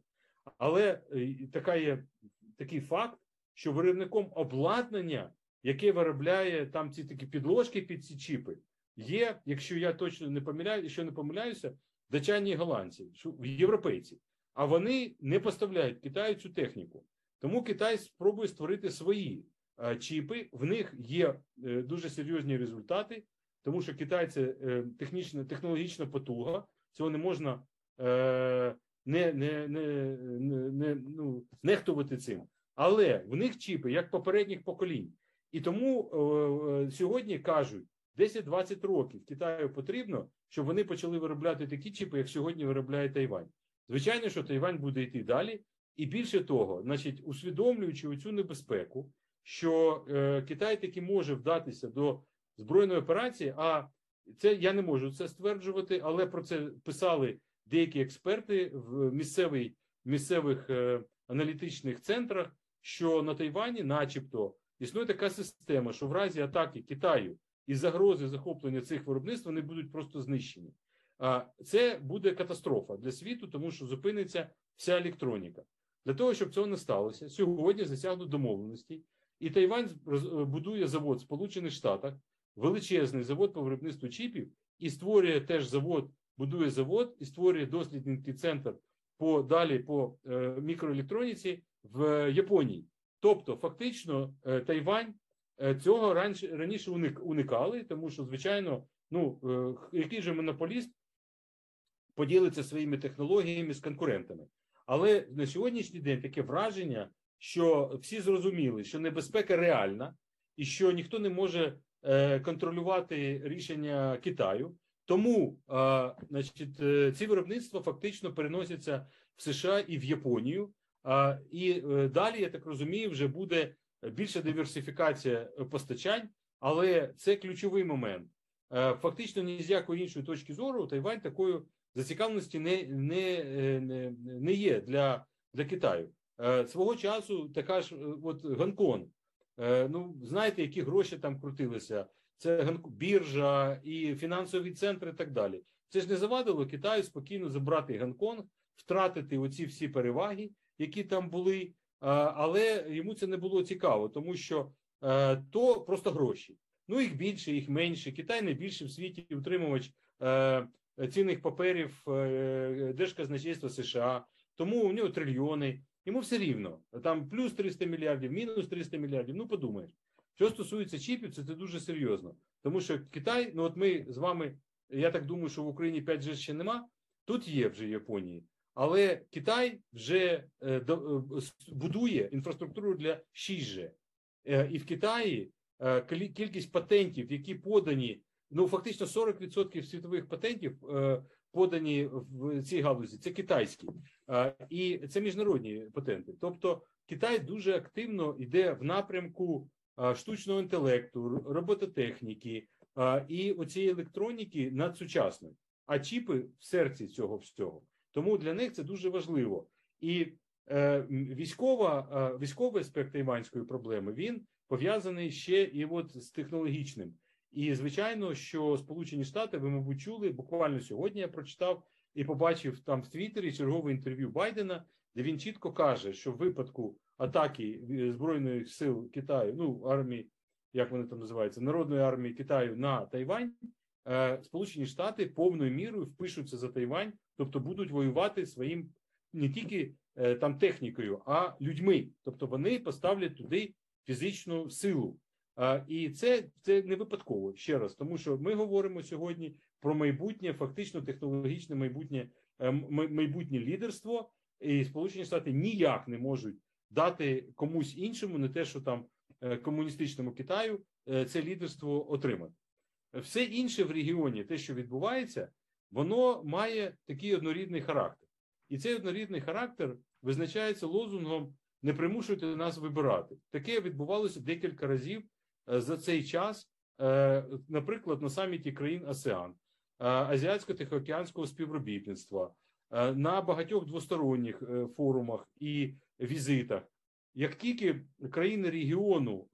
Але е, така є такий факт, що виробником обладнання, яке виробляє там ці такі підложки під ці чіпи, є, якщо я точно не помиляю, якщо не помиляюся, датчані і голландці, європейці. А вони не поставляють Китаю цю техніку. Тому Китай спробує створити свої чіпи. В них є е, дуже серйозні результати, тому що Китай це е, технічна технологічна потуга. Цього не можна е, не не, не, не, ну, нехтувати цим. Але в них чіпи як попередніх поколінь. І тому сьогодні кажуть, 10-20 років Китаю потрібно, щоб вони почали виробляти такі чіпи, як сьогодні виробляє Тайвань. Звичайно, що Тайвань буде йти далі, і більше того, значить, усвідомлюючи цю небезпеку, що е, Китай таки може вдатися до збройної операції. А це я не можу це стверджувати, але про це писали деякі експерти в місцевий, місцевих е, аналітичних центрах, що на Тайвані, начебто, існує така система, що в разі атаки Китаю і загрози захоплення цих виробництв вони будуть просто знищені. А це буде катастрофа для світу, тому що зупиниться вся електроніка. Для того щоб цього не сталося, сьогодні засягнуть домовленості, і Тайвань будує завод в Сполучених Штатах, величезний завод по виробництву чіпів, і створює теж завод, будує завод і створює дослідницький центр по далі по е, мікроелектроніці в Японії. Тобто, фактично, е, Тайвань е, цього раніше раніше уникали, тому що, звичайно, ну який же монополіст поділиться своїми технологіями з конкурентами. Але на сьогоднішній день таке враження, що всі зрозуміли, що небезпека реальна і що ніхто не може е, контролювати рішення Китаю. Тому, е, значить, е, ці виробництва фактично переносяться в США і в Японію. Е, і е, далі, я так розумію, вже буде більша диверсифікація постачань, але це ключовий момент. Е, фактично, ні з якої іншої точки зору Тайвань такою зацікавленості не не, е, не, є для для Китаю. Е, свого часу така ж е, от Гонконг. Ну, знаєте, які гроші там крутилися. Це біржа і фінансові центри, і так далі. Це ж не завадило Китаю спокійно забрати Гонконг, втратити оці всі переваги, які там були. Але йому це не було цікаво, тому що то просто гроші. Ну їх більше, їх менше. Китай найбільший в світі утримувач цінних паперів е, Держказначейства США, тому у нього трильйони. Йому все рівно. Там плюс 300 мільярдів, мінус 300 мільярдів. Ну, подумаєш. Що стосується чіпів, це дуже серйозно. Тому що Китай, ну от ми з вами, я так думаю, що в Україні 5G ще нема. Тут є вже Японії. Але Китай вже е, е, будує інфраструктуру для 6G. І в Китаї кількість патентів, які подані ну фактично 40% світових патентів е, подані в цій галузі. Це китайські і це міжнародні патенти. Тобто Китай дуже активно йде в напрямку штучного інтелекту, робототехніки і оцієї електроніки надсучасної, а чіпи в серці цього всього. Тому для них це дуже важливо. І е, військова, військовий аспект тайванської проблеми він пов'язаний ще і от з технологічним. І звичайно, що Сполучені Штати, ви, мабуть, чули, буквально сьогодні я прочитав і побачив там в Твіттері чергове інтерв'ю Байдена, де він чітко каже, що в випадку атаки е, збройних сил Китаю, ну армії, як вони там називаються, народної армії Китаю на Тайвань, е, Сполучені Штати повною мірою впишуться за Тайвань, тобто будуть воювати своїм не тільки е, там технікою, а людьми. Тобто вони поставлять туди фізичну силу. І це це не випадково ще раз, тому що ми говоримо сьогодні про майбутнє, фактично технологічне майбутнє е, майбутнє лідерство, і Сполучені Штати ніяк не можуть дати комусь іншому, не те, що там е, комуністичному Китаю, е, це лідерство отримати. Все інше в регіоні, те, що відбувається, воно має такий однорідний характер, і цей однорідний характер визначається лозунгом не примушуйте нас вибирати. Таке відбувалося декілька разів. Е, за цей час, е, наприклад, на саміті країн АСЕАН, е, Азіатсько-Тихоокеанського співробітництва, на багатьох двосторонніх форумах і візитах, як тільки країни регіону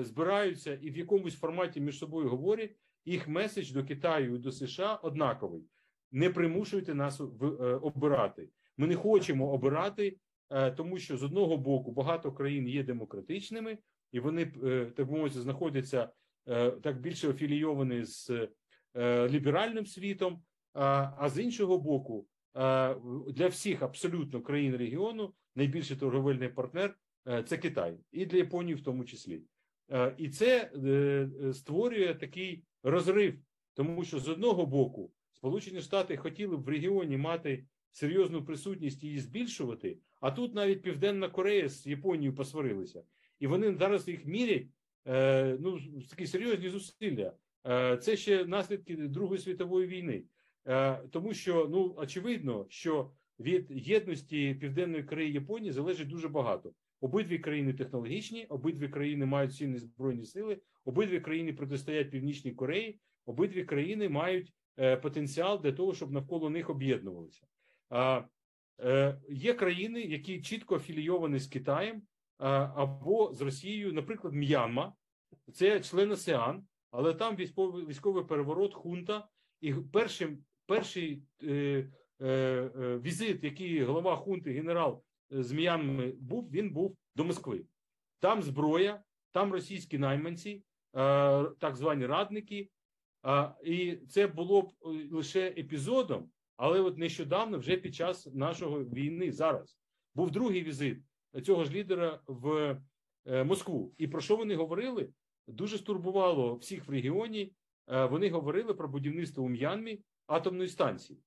збираються і в якомусь форматі між собою говорять, їх меседж до Китаю і до США однаковий. не примушуйте нас обирати. Ми не хочемо обирати, тому що з одного боку багато країн є демократичними, і вони так мовити, знаходяться так більше афілійовані з ліберальним світом. А з іншого боку, для всіх абсолютно країн регіону найбільший торговельний партнер це Китай, і для Японії в тому числі. І це е, створює такий розрив, тому що з одного боку Сполучені Штати хотіли б в регіоні мати серйозну присутність її збільшувати, а тут навіть Південна Корея з Японією посварилися, і вони зараз їх мірять е, ну такі серйозні зусилля. Е, це ще наслідки Другої світової війни. Е, тому що ну очевидно, що від єдності Південної і Японії залежить дуже багато. Обидві країни технологічні, обидві країни мають сильні збройні сили, обидві країни протистоять Північній Кореї, обидві країни мають е, потенціал для того, щоб навколо них об'єднувалися. А е, є країни, які чітко афілійовані з Китаєм або з Росією, наприклад, М'янма, це член АСЕАН, але там військовий військовий переворот, хунта, і першим перший е, е, е, візит, який голова хунти, генерал е, з М'янми був, він був до Москви. Там зброя, там російські найманці, е, так звані радники. Е, і це було б лише епізодом, але от нещодавно, вже під час нашої війни, зараз був другий візит цього ж лідера в Москву. І про що вони говорили? Дуже стурбувало всіх в регіоні. Вони говорили про будівництво у М'янмі атомної станції,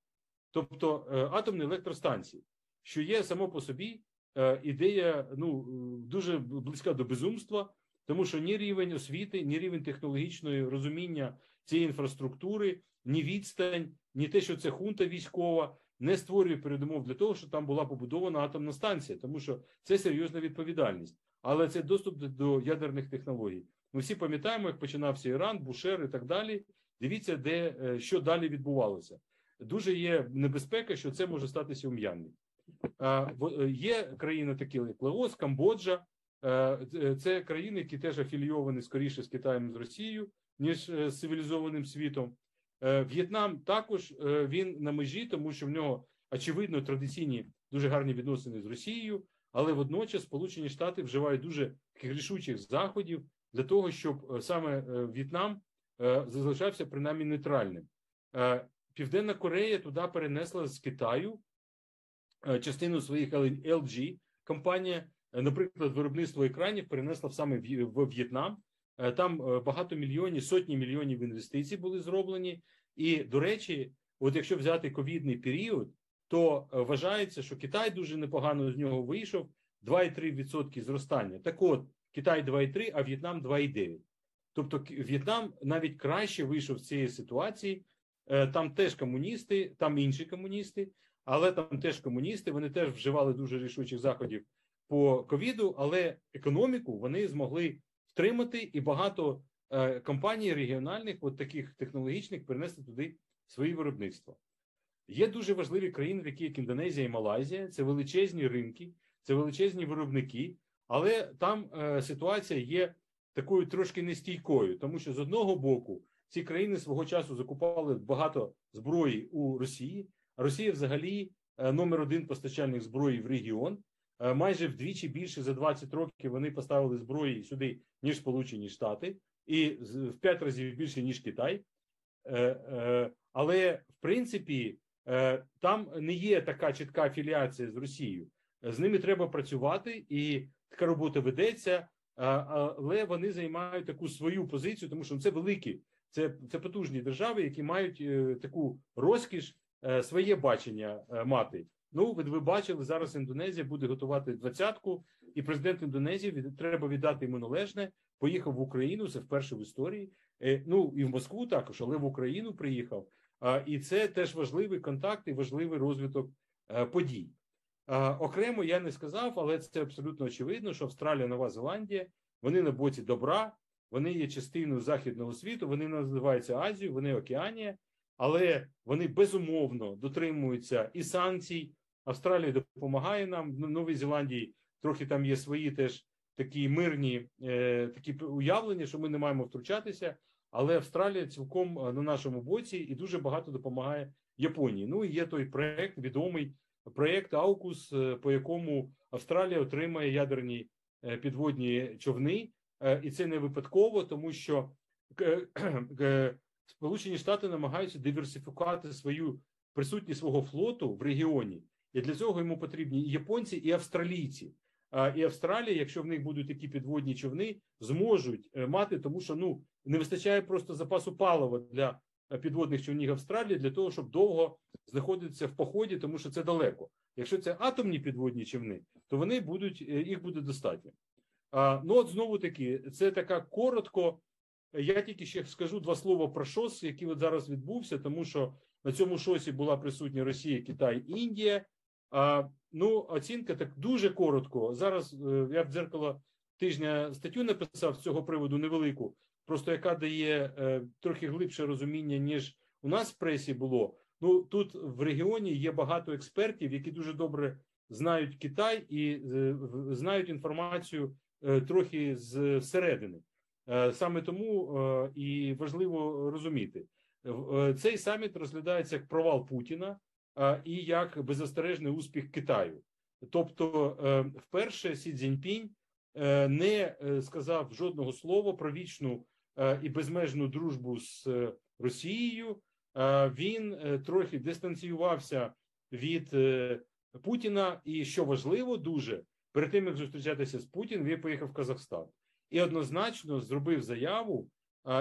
тобто атомної електростанції, що є само по собі е, ідея ну, дуже близька до безумства, тому що ні рівень освіти, ні рівень технологічної розуміння цієї інфраструктури, ні відстань, ні те, що це хунта військова. Не створює передумов для того, щоб там була побудована атомна станція, тому що це серйозна відповідальність, але це доступ до ядерних технологій. Ми всі пам'ятаємо, як починався Іран, Бушер і так далі. Дивіться, де е, що далі відбувалося. Дуже є небезпека, що це може статися у. Е, є країни, такі як Лаос, Камбоджа. Е, це країни, які теж афілійовані скоріше з Китаєм з Росією, ніж з цивілізованим світом. В'єтнам також він на межі, тому що в нього очевидно традиційні дуже гарні відносини з Росією, але водночас Сполучені Штати вживають дуже рішучих заходів для того, щоб саме В'єтнам Е, залишався принаймні нейтральним. Е, Південна Корея туди перенесла з Китаю е, частину своїх LG. Компанія, наприклад, виробництво екранів перенесла саме в В'єтнам. Там багато мільйонів, сотні мільйонів інвестицій були зроблені. І, до речі, от якщо взяти ковідний період, то вважається, що Китай дуже непогано з нього вийшов 2,3% зростання. Так от, Китай 2,3, а В'єтнам 2,9. Тобто, В'єтнам навіть краще вийшов з цієї ситуації. Е, там теж комуністи, там інші комуністи, але там теж комуністи. Вони теж вживали дуже рішучих заходів по ковіду, але економіку вони змогли втримати, і багато е, компаній регіональних, от таких технологічних, перенести туди свої виробництва. Є дуже важливі країни, такі як Індонезія і Малайзія. Це величезні ринки, це величезні виробники, але там е, ситуація є такою трошки нестійкою, тому що з одного боку ці країни свого часу закупали багато зброї у Росії. Росія, взагалі, е, номер один постачальник зброї в регіон. Е, майже вдвічі більше за 20 років вони поставили зброї сюди, ніж Сполучені Штати, і в п'ять разів більше ніж Китай. Е, але в принципі там не є така чітка афіліація з Росією. З ними треба працювати, і така робота ведеться але вони займають таку свою позицію, тому що це великі, це це потужні держави, які мають таку розкіш, своє бачення е, мати. Ну, ви, бачили, зараз Індонезія буде готувати двадцятку, і президент Індонезії від, треба віддати йому належне. Поїхав в Україну, це вперше в історії. Ну і в Москву також, але в Україну приїхав. І це теж важливий контакт і важливий розвиток подій. Окремо я не сказав, але це абсолютно очевидно, що Австралія, Нова Зеландія, вони на боці добра, вони є частиною західного світу, вони називаються Азією, вони Океанія, але вони безумовно дотримуються і санкцій. Австралія допомагає нам. В Новій Зеландії трохи там є свої теж такі мирні е, такі уявлення, що ми не маємо втручатися. але Австралія цілком на нашому боці і дуже багато допомагає Японії. Ну і є той проект, відомий проект Аукус, по якому Австралія отримає ядерні підводні човни, і це не випадково, тому що Сполучені Штати намагаються диверсифікувати свою присутність свого флоту в регіоні, і для цього йому потрібні і японці, і австралійці. І Австралія, якщо в них будуть такі підводні човни, зможуть е, мати, тому що ну не вистачає просто запасу палива для е, підводних човнів Австралії для того, щоб довго знаходитися в поході, тому що це далеко. Якщо це атомні підводні човни, то вони будуть е, їх буде достатньо. А, Ну от знову таки, це така коротко. Я тільки ще скажу два слова про ШОС, який от зараз відбувся, тому що на цьому шосі була присутня Росія, Китай, Індія. А, Ну, оцінка так дуже коротко. Зараз е, я в дзеркало тижня статтю написав з цього приводу невелику, просто яка дає е, трохи глибше розуміння, ніж у нас в пресі було. Ну тут в регіоні є багато експертів, які дуже добре знають Китай і е, знають інформацію е, трохи зсередини. Е, саме тому е, і важливо розуміти, е, цей саміт розглядається як провал Путіна і як беззастережний успіх Китаю. Тобто, вперше Сі Цзіньпінь не сказав жодного слова про вічну і безмежну дружбу з Росією. Він трохи дистанціювався від Путіна, і що важливо, дуже перед тим як зустрічатися з Путіним, він поїхав в Казахстан і однозначно зробив заяву,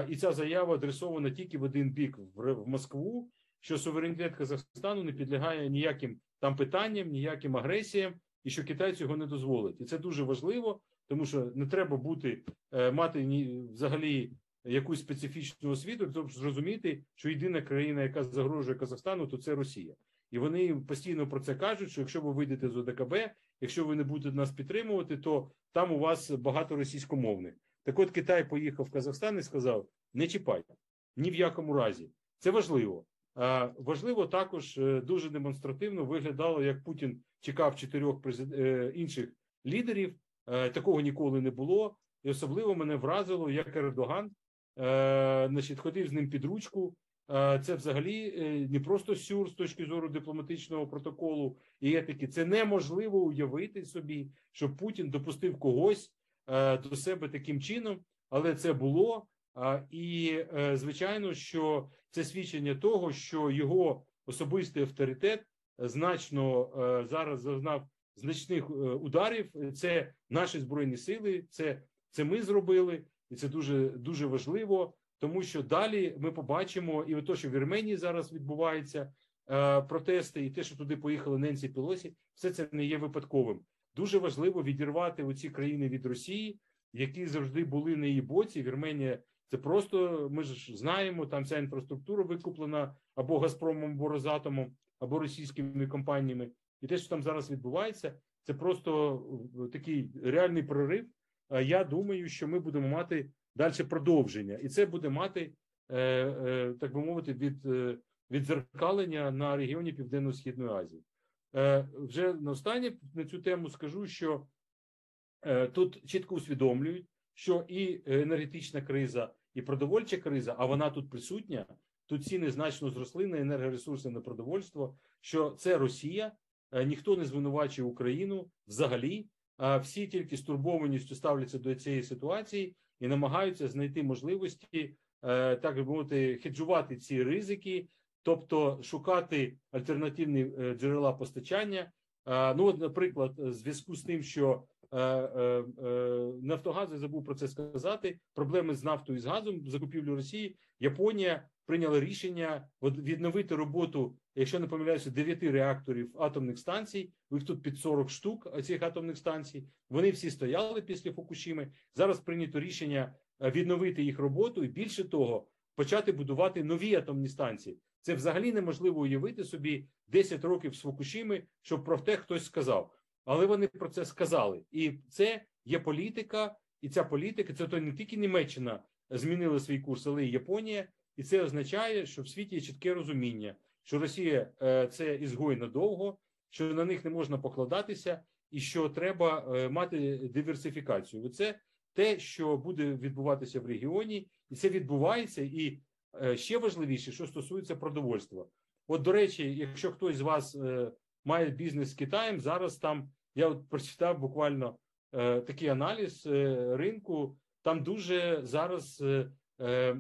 і ця заява адресована тільки в один бік в Москву, що суверенітет Казахстану не підлягає ніяким там питанням, ніяким агресіям, і що Китай цього не дозволить. І це дуже важливо, тому що не треба бути е, мати ні взагалі якусь специфічну освіту, щоб зрозуміти, що єдина країна, яка загрожує Казахстану, то це Росія. І вони постійно про це кажуть: що якщо ви вийдете з ОДКБ, якщо ви не будете нас підтримувати, то там у вас багато російськомовних. Так от Китай поїхав в Казахстан і сказав: не чіпайте ні в якому разі. Це важливо. Важливо також е, дуже демонстративно виглядало, як Путін чекав чотирьох презид... Е, інших лідерів. Е, такого ніколи не було. І особливо мене вразило, як Ердоган значить, ходив з ним під ручку. Це взагалі не просто сюр з точки зору дипломатичного протоколу і етики. Це неможливо уявити собі, що Путін допустив когось до себе таким чином, але це було. І е, звичайно, що це свідчення того, що його особистий авторитет значно е, зараз зазнав значних е, ударів. Це наші збройні сили, це це ми зробили, і це дуже дуже важливо, тому що далі ми побачимо і те, що в Вірменії зараз відбувається протести, і те, що туди поїхали Ненсі Пілосі, все це не є випадковим. Дуже важливо відірвати оці країни від Росії, які завжди були на її боці. Вірменія це просто ми ж знаємо, там вся інфраструктура викуплена або Газпромом, або Розатомом, або російськими компаніями. І те, що там зараз відбувається, це просто е, такий реальний прорив. Я думаю, що ми будемо мати далі продовження, і це буде мати, е, е, так би мовити, від відзеркалення на регіоні Південно-Східної Азії. Вже на останнє на цю тему скажу, що тут чітко усвідомлюють, що і енергетична криза, і продовольча криза, а вона тут присутня. Тут ціни значно зросли на енергоресурси на продовольство. Що це Росія, е, ніхто не звинувачує Україну взагалі. Всі тільки стурбованістю ставляться до цієї ситуації і намагаються знайти можливості, е, так би мовити, хеджувати ці ризики, тобто шукати альтернативні е, джерела постачання. Ну, от, наприклад, в зв'язку з тим, що Е, е, е, Нафтогаз я забув про це сказати. Проблеми з нафтою і з газом закупівлю Росії. Японія прийняла рішення відновити роботу, якщо не помиляюся, дев'яти реакторів атомних станцій. Їх тут під 40 штук цих атомних станцій. Вони всі стояли після Фукушіми. Зараз прийнято рішення відновити їх роботу і більше того, почати будувати нові атомні станції. Це взагалі неможливо уявити собі 10 років з Фукушіми, щоб про те хтось сказав але вони про це сказали. І це є політика, і ця політика це то не тільки Німеччина змінила свій курс, але й Японія. І це означає, що в світі є чітке розуміння, що Росія е, це ізгой надовго, що на них не можна покладатися, і що треба е, мати диверсифікацію. Це те, що буде відбуватися в регіоні, і це відбувається. І е, ще важливіше, що стосується продовольства. От, до речі, якщо хтось з вас має бізнес з Китаєм, зараз там я от прочитав буквально такий аналіз ринку. Там дуже зараз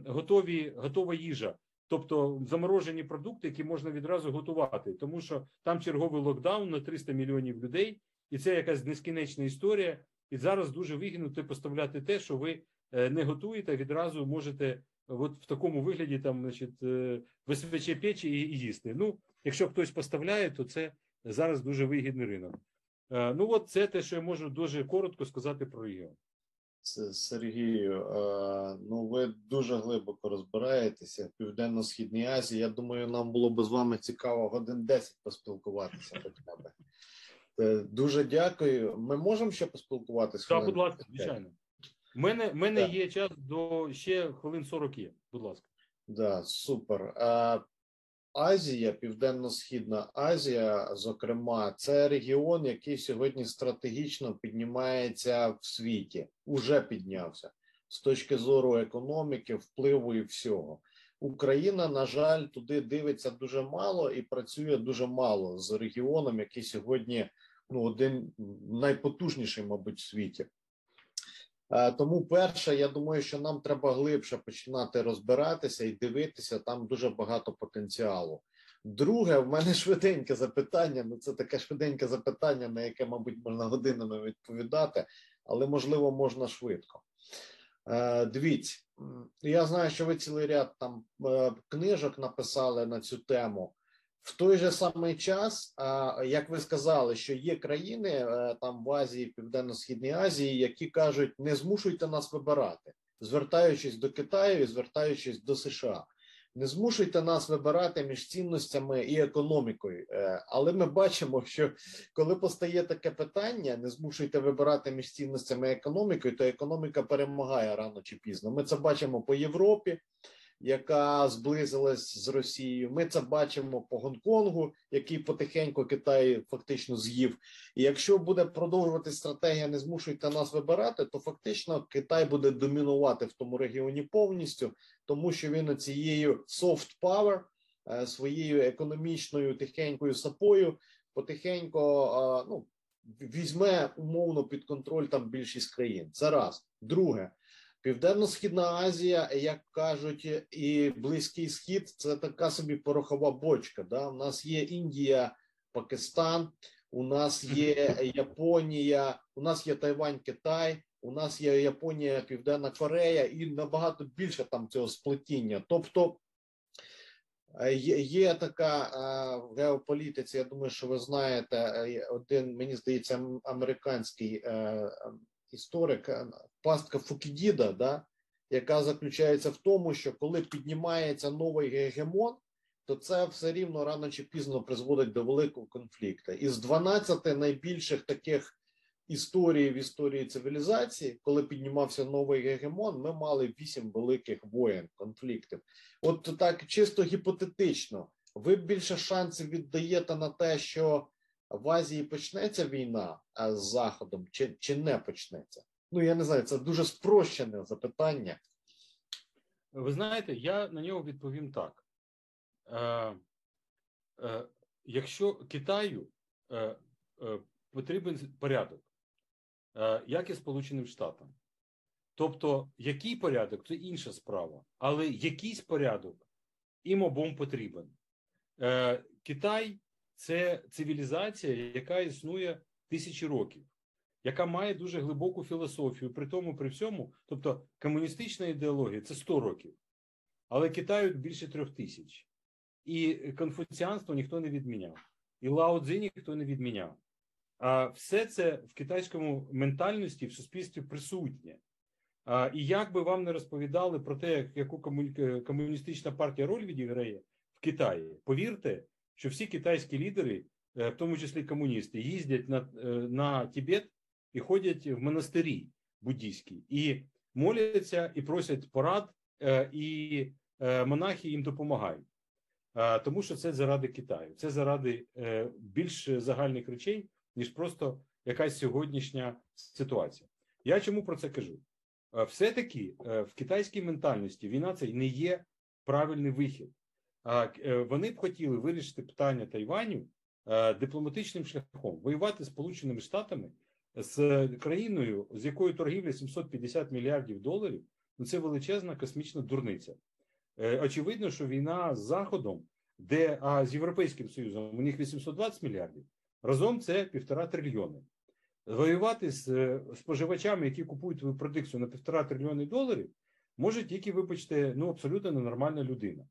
готові готова їжа, тобто заморожені продукти, які можна відразу готувати, тому що там черговий локдаун на 300 мільйонів людей, і це якась нескінченна історія. І зараз дуже вигідно те поставляти те, що ви е, не готуєте, відразу можете от в такому вигляді там, значить, е, висвяче печі і, їсти. Ну, якщо хтось поставляє, то це зараз дуже вигідний ринок. Е, Ну, от це те, що я можу дуже коротко сказати про регіон. Сергію, е, ну ви дуже глибоко розбираєтеся в Південно-Східній Азії. Я думаю, нам було б з вами цікаво годин 10 поспілкуватися. Е, Дуже дякую. Ми можемо ще поспілкуватися? Так, будь ласка, звичайно. У мене, мене Так. є час до ще хвилин 40 є. Будь ласка. Да, супер. Е, Азія, Південно-Східна Азія, зокрема, це регіон, який сьогодні стратегічно піднімається в світі, уже піднявся з точки зору економіки, впливу і всього. Україна, на жаль, туди дивиться дуже мало і працює дуже мало з регіоном, який сьогодні ну один найпотужніший, мабуть, в світі. Е, Тому, перше, я думаю, що нам треба глибше починати розбиратися і дивитися. Там дуже багато потенціалу. Друге, в мене *laughs* швиденьке запитання. Ну, це таке швиденьке запитання, на яке, мабуть, можна годинами відповідати, але можливо можна швидко. Е, Дивіться, я знаю, що ви цілий ряд там е, книжок написали на цю тему. В той же самий час, як ви сказали, що є країни е, там в Азії, Південно-Східній Азії, які кажуть, не змушуйте нас вибирати, звертаючись до Китаю і звертаючись до США. Не змушуйте нас вибирати між цінностями і економікою. Е, Але ми бачимо, що коли постає таке питання, не змушуйте вибирати між цінностями і економікою, то економіка перемагає рано чи пізно. Ми це бачимо по Європі яка зблизилась з Росією. Ми це бачимо по Гонконгу, який потихеньку Китай фактично з'їв. І якщо буде продовжувати стратегія, не змушуйте нас вибирати, то фактично Китай буде домінувати в тому регіоні повністю, тому що він цією soft power, е, своєю економічною тихенькою сапою, потихеньку е, ну, візьме умовно під контроль там більшість країн. Це раз. Друге. Південно-східна Азія, як кажуть, і Близький Схід це така собі порохова бочка. Да? У нас є Індія, Пакистан, у нас є *laughs* Японія, у нас є Тайвань, Китай, у нас є Японія, Південна Корея, і набагато більше там цього сплетіння. Тобто е, є, є така е, в геополітиці. Я думаю, що ви знаєте, е, один мені здається, американський історик пастка Фукідіда, да, яка заключається в тому, що коли піднімається новий гегемон, то це все рівно рано чи пізно призводить до великого конфлікту. Із 12 найбільших таких історій в історії цивілізації, коли піднімався новий гегемон, ми мали вісім великих воєн, конфліктів. От так чисто гіпотетично, ви більше шансів віддаєте на те, що в Азії почнеться війна з Заходом, чи, чи не почнеться? Ну я не знаю, це дуже спрощене запитання. Ви знаєте, я на нього відповім так. Е, е, якщо Китаю е, е, потрібен порядок, е, як і Сполученим Штатам. Тобто, який порядок це інша справа, але якийсь порядок їм обом потрібен. Е, Китай це цивілізація, яка існує тисячі років, яка має дуже глибоку філософію, при тому, при всьому, тобто комуністична ідеологія це 100 років, але Китаю більше трьох тисяч. І конфуціанство ніхто не відміняв, і Лао Цзи ніхто не відміняв. А все це в китайському ментальності в суспільстві присутнє. А, і як би вам не розповідали про те, яку комуністична партія роль відіграє в Китаї, повірте, що всі китайські лідери, е, в тому числі комуністи, їздять на, е, на Тибет і ходять в монастирі буддійські, і моляться, і просять порад, е, і е, монахи їм допомагають. Тому що це заради Китаю, це заради е, більш загальних речей, ніж просто якась сьогоднішня ситуація. Я чому про це кажу? е, все-таки е, в китайській ментальності війна це не є правильний вихід. Е, вони б хотіли вирішити питання Тайваню е, дипломатичним шляхом, воювати з Сполученими Штатами з країною, з якою торгівля 750 мільярдів доларів. Ну це величезна космічна дурниця. Е, Очевидно, що війна з Заходом, де а з Європейським Союзом у них 820 мільярдів, разом це півтора трильйони. Воювати з е, споживачами, які купують твою продукцію на півтора трильйони доларів, може тільки, вибачте, ну абсолютно ненормальна людина.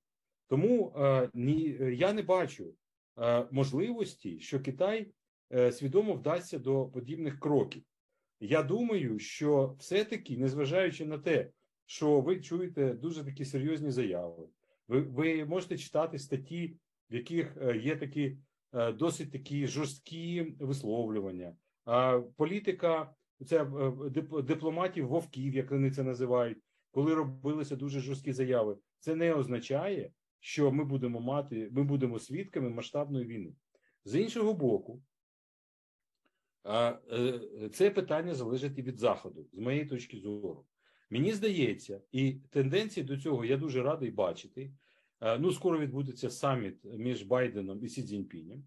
Тому е, ні, я не бачу е, можливості, що Китай свідомо вдасться до подібних кроків. Я думаю, що все-таки, незважаючи на те, що ви чуєте дуже такі серйозні заяви, ви, ви можете читати статті, в яких е, є такі е, досить такі жорсткі висловлювання. Політика це е, дипломатів вовків, як вони це називають, коли робилися дуже жорсткі заяви. Це не означає, що ми будемо мати, ми будемо свідками масштабної війни. З іншого боку, е, це питання залежить і від заходу, з моєї точки зору. Мені здається, і тенденції до цього я дуже радий бачити. Е, Ну, скоро відбудеться саміт між Байденом і Сі Цзіньпінем.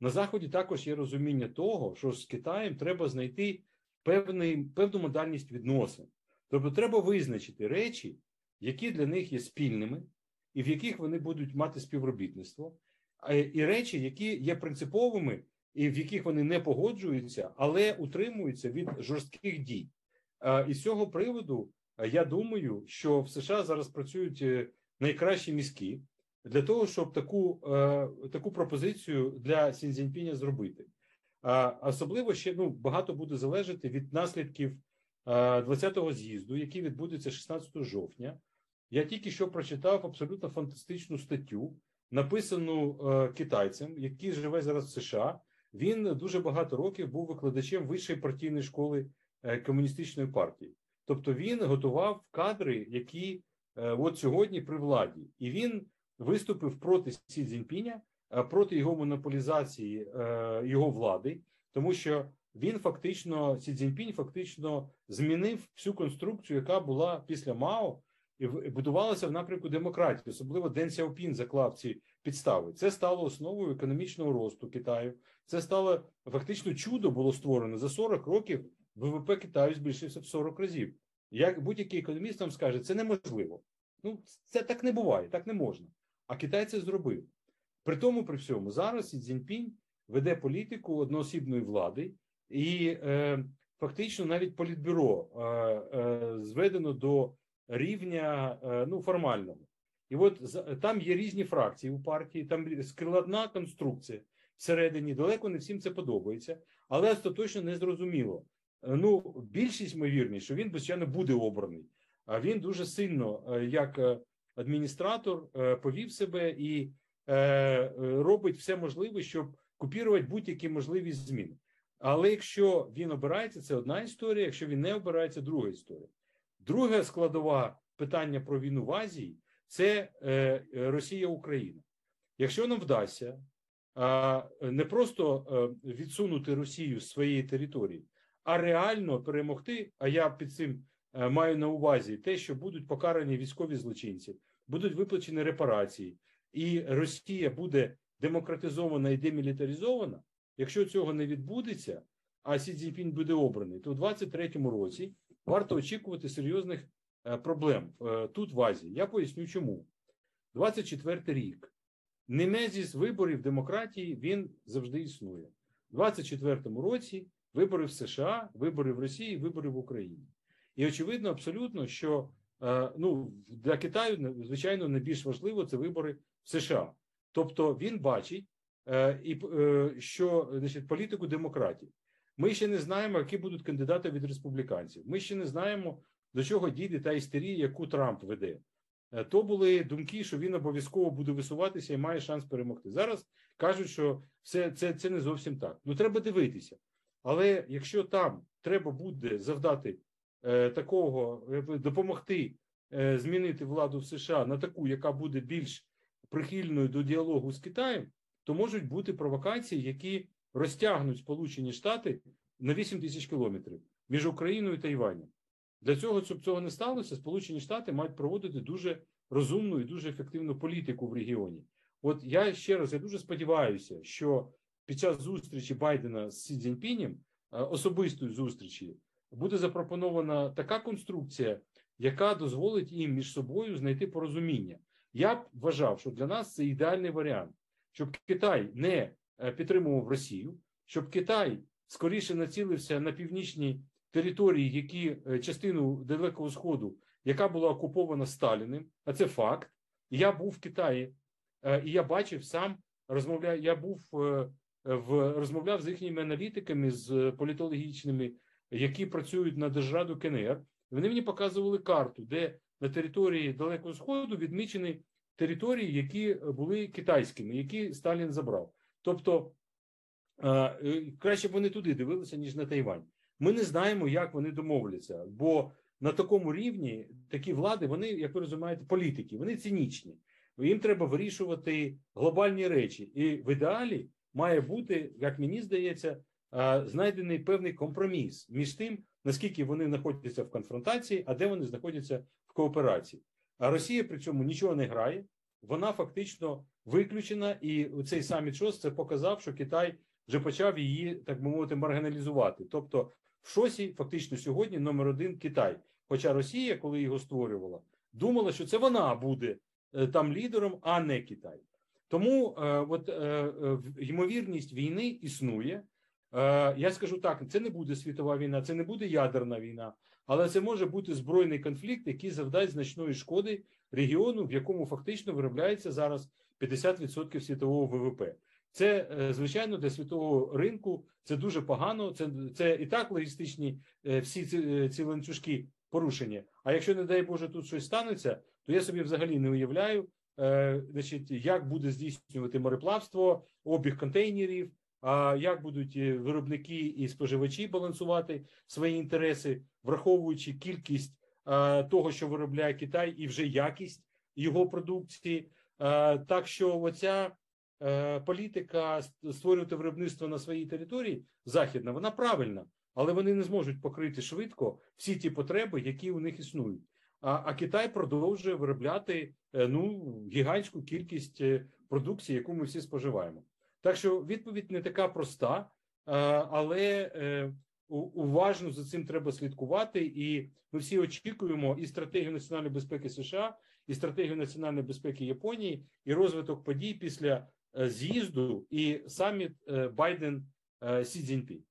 На заході також є розуміння того, що з Китаєм треба знайти певний, певну модальність відносин. Тобто, треба визначити речі, які для них є спільними, і в яких вони будуть мати співробітництво, і речі, які є принциповими, і в яких вони не погоджуються, але утримуються від жорстких дій. І з цього приводу я думаю, що в США зараз працюють е, найкращі мізки для того, щоб таку, е, таку пропозицію для Сінзіньпіня зробити. Особливо ще ну багато буде залежати від наслідків е, 20-го з'їзду, який відбудеться 16 жовтня. Я тільки що прочитав абсолютно фантастичну статтю, написану е, китайцем, який живе зараз в США. Він дуже багато років був викладачем вищої партійної школи е, комуністичної партії. Тобто він готував кадри, які е, от сьогодні при владі, і він виступив проти Сі Цзіньпіня, е, проти його монополізації його влади, тому що він фактично Сі Цзіньпінь фактично змінив всю конструкцію, яка була після Мао, і будувалася в напрямку демократії. Особливо Ден Сяопін заклав ці підстави. Це стало основою економічного росту Китаю. Це стало фактично чудо було створено за 40 років. ВВП Китаю збільшився в 40 разів. Як будь-який економіст вам скаже, це неможливо. Ну, це так не буває, так не можна. А Китай це зробив. При тому, при всьому, зараз Сі Цзіньпінь веде політику одноосібної влади, і е, фактично навіть політбюро е, е, зведено до рівня е, ну, формального. І от там є різні фракції у партії, там складна конструкція всередині. Далеко не всім це подобається, але остаточно не зрозуміло. Е, Ну, більшість ймовірність, що він, звичайно, буде обраний. А він дуже сильно, е, як е, адміністратор, повів себе і робить все можливе, щоб купірувати будь-які можливі зміни. Але якщо він обирається, це одна історія. Якщо він не обирається, друга історія. Друга складова питання про війну в Азії це е, Росія-Україна. Якщо нам вдасться не просто е, відсунути Росію з своєї території, а реально перемогти. А я під цим е, маю на увазі те, що будуть покарані військові злочинці, будуть виплачені репарації, і Росія буде демократизована і демілітаризована. Якщо цього не відбудеться, а Сі Цзіньпінь буде обраний, то у 23-му році варто очікувати серйозних проблем е, тут в Азії. Я поясню, чому 24 рік. Немезіс виборів демократії він завжди існує. У 24-му році вибори в США, вибори в Росії, вибори в Україні. І очевидно, абсолютно, що е, ну, для Китаю, звичайно, найбільш важливо це вибори в США. Тобто він бачить, е, е, що значить, політику демократії. Ми ще не знаємо, які будуть кандидати від республіканців. Ми ще не знаємо, до чого дійде та істерія, яку Трамп веде. Е, То були думки, що він обов'язково буде висуватися і має шанс перемогти. Зараз кажуть, що все це, це не зовсім так. Ну треба дивитися. Але якщо там треба буде завдати е, такого, е, допомогти е, змінити владу в США на таку, яка буде більш прихильною до діалогу з Китаєм, то можуть бути провокації, які розтягнуть Сполучені Штати на 8 тисяч кілометрів між Україною та Іваном. Для цього, щоб цього не сталося, Сполучені Штати мають проводити дуже розумну і дуже ефективну політику в регіоні. От я ще раз я дуже сподіваюся, що під час зустрічі Байдена з Сі Цзіньпінем, е, особистої зустрічі, буде запропонована така конструкція, яка дозволить їм між собою знайти порозуміння. Я б вважав, що для нас це ідеальний варіант, щоб Китай не е, підтримував Росію, щоб Китай скоріше націлився на північні території, які е, частину Далекого Сходу, яка була окупована Сталіним, а це факт. Я був в Китаї, е, і я бачив сам розмовляю. Я був е, в розмовляв з їхніми аналітиками, з політологічними, які працюють на держраду КНР. Вони мені показували карту, де на території Далекого Сходу відмічені території, які були китайськими, які Сталін забрав. Тобто краще б вони туди дивилися, ніж на Тайвань. Ми не знаємо, як вони домовляться, бо на такому рівні такі влади, вони, як ви розумієте, політики, вони цинічні. Їм треба вирішувати глобальні речі, і в ідеалі має бути, як мені здається, знайдений певний компроміс між тим, наскільки вони знаходяться в конфронтації, а де вони знаходяться в кооперації. А Росія при цьому нічого не грає, вона фактично виключена, і цей саміт ШОС це показав, що Китай вже почав її, так би мовити, маргіналізувати. Тобто, в ШОСі фактично сьогодні номер один Китай. Хоча Росія, коли його створювала, думала, що це вона буде е, там лідером, а не Китай. Тому е, от, е, ймовірність війни існує. Я скажу так: це не буде світова війна, це не буде ядерна війна, але це може бути збройний конфлікт, який завдасть значної шкоди регіону, в якому фактично виробляється зараз 50% світового ВВП. Це е, звичайно для світового ринку це дуже погано. Це це і так логістичні е, всі ці, е, ці ланцюжки порушення. А якщо не дай Боже тут щось станеться, то я собі взагалі не уявляю, значить, як буде здійснювати мореплавство, обіг контейнерів. А як будуть виробники і споживачі балансувати свої інтереси, враховуючи кількість того, що виробляє Китай, і вже якість його продукції, так що оця Е, політика створювати виробництво на своїй території західна, вона правильна, але вони не зможуть покрити швидко всі ті потреби, які у них існують. А а Китай продовжує виробляти е, ну гігантську кількість е, продукції, яку ми всі споживаємо. Так що відповідь не така проста, але уважно за цим треба слідкувати, і ми всі очікуємо і стратегію національної безпеки США, і стратегію національної безпеки Японії, і розвиток подій після Е, з'їзду і саміт е, Байден Сі Цзіньпінь.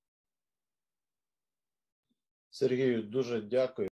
Сергію дуже дякую.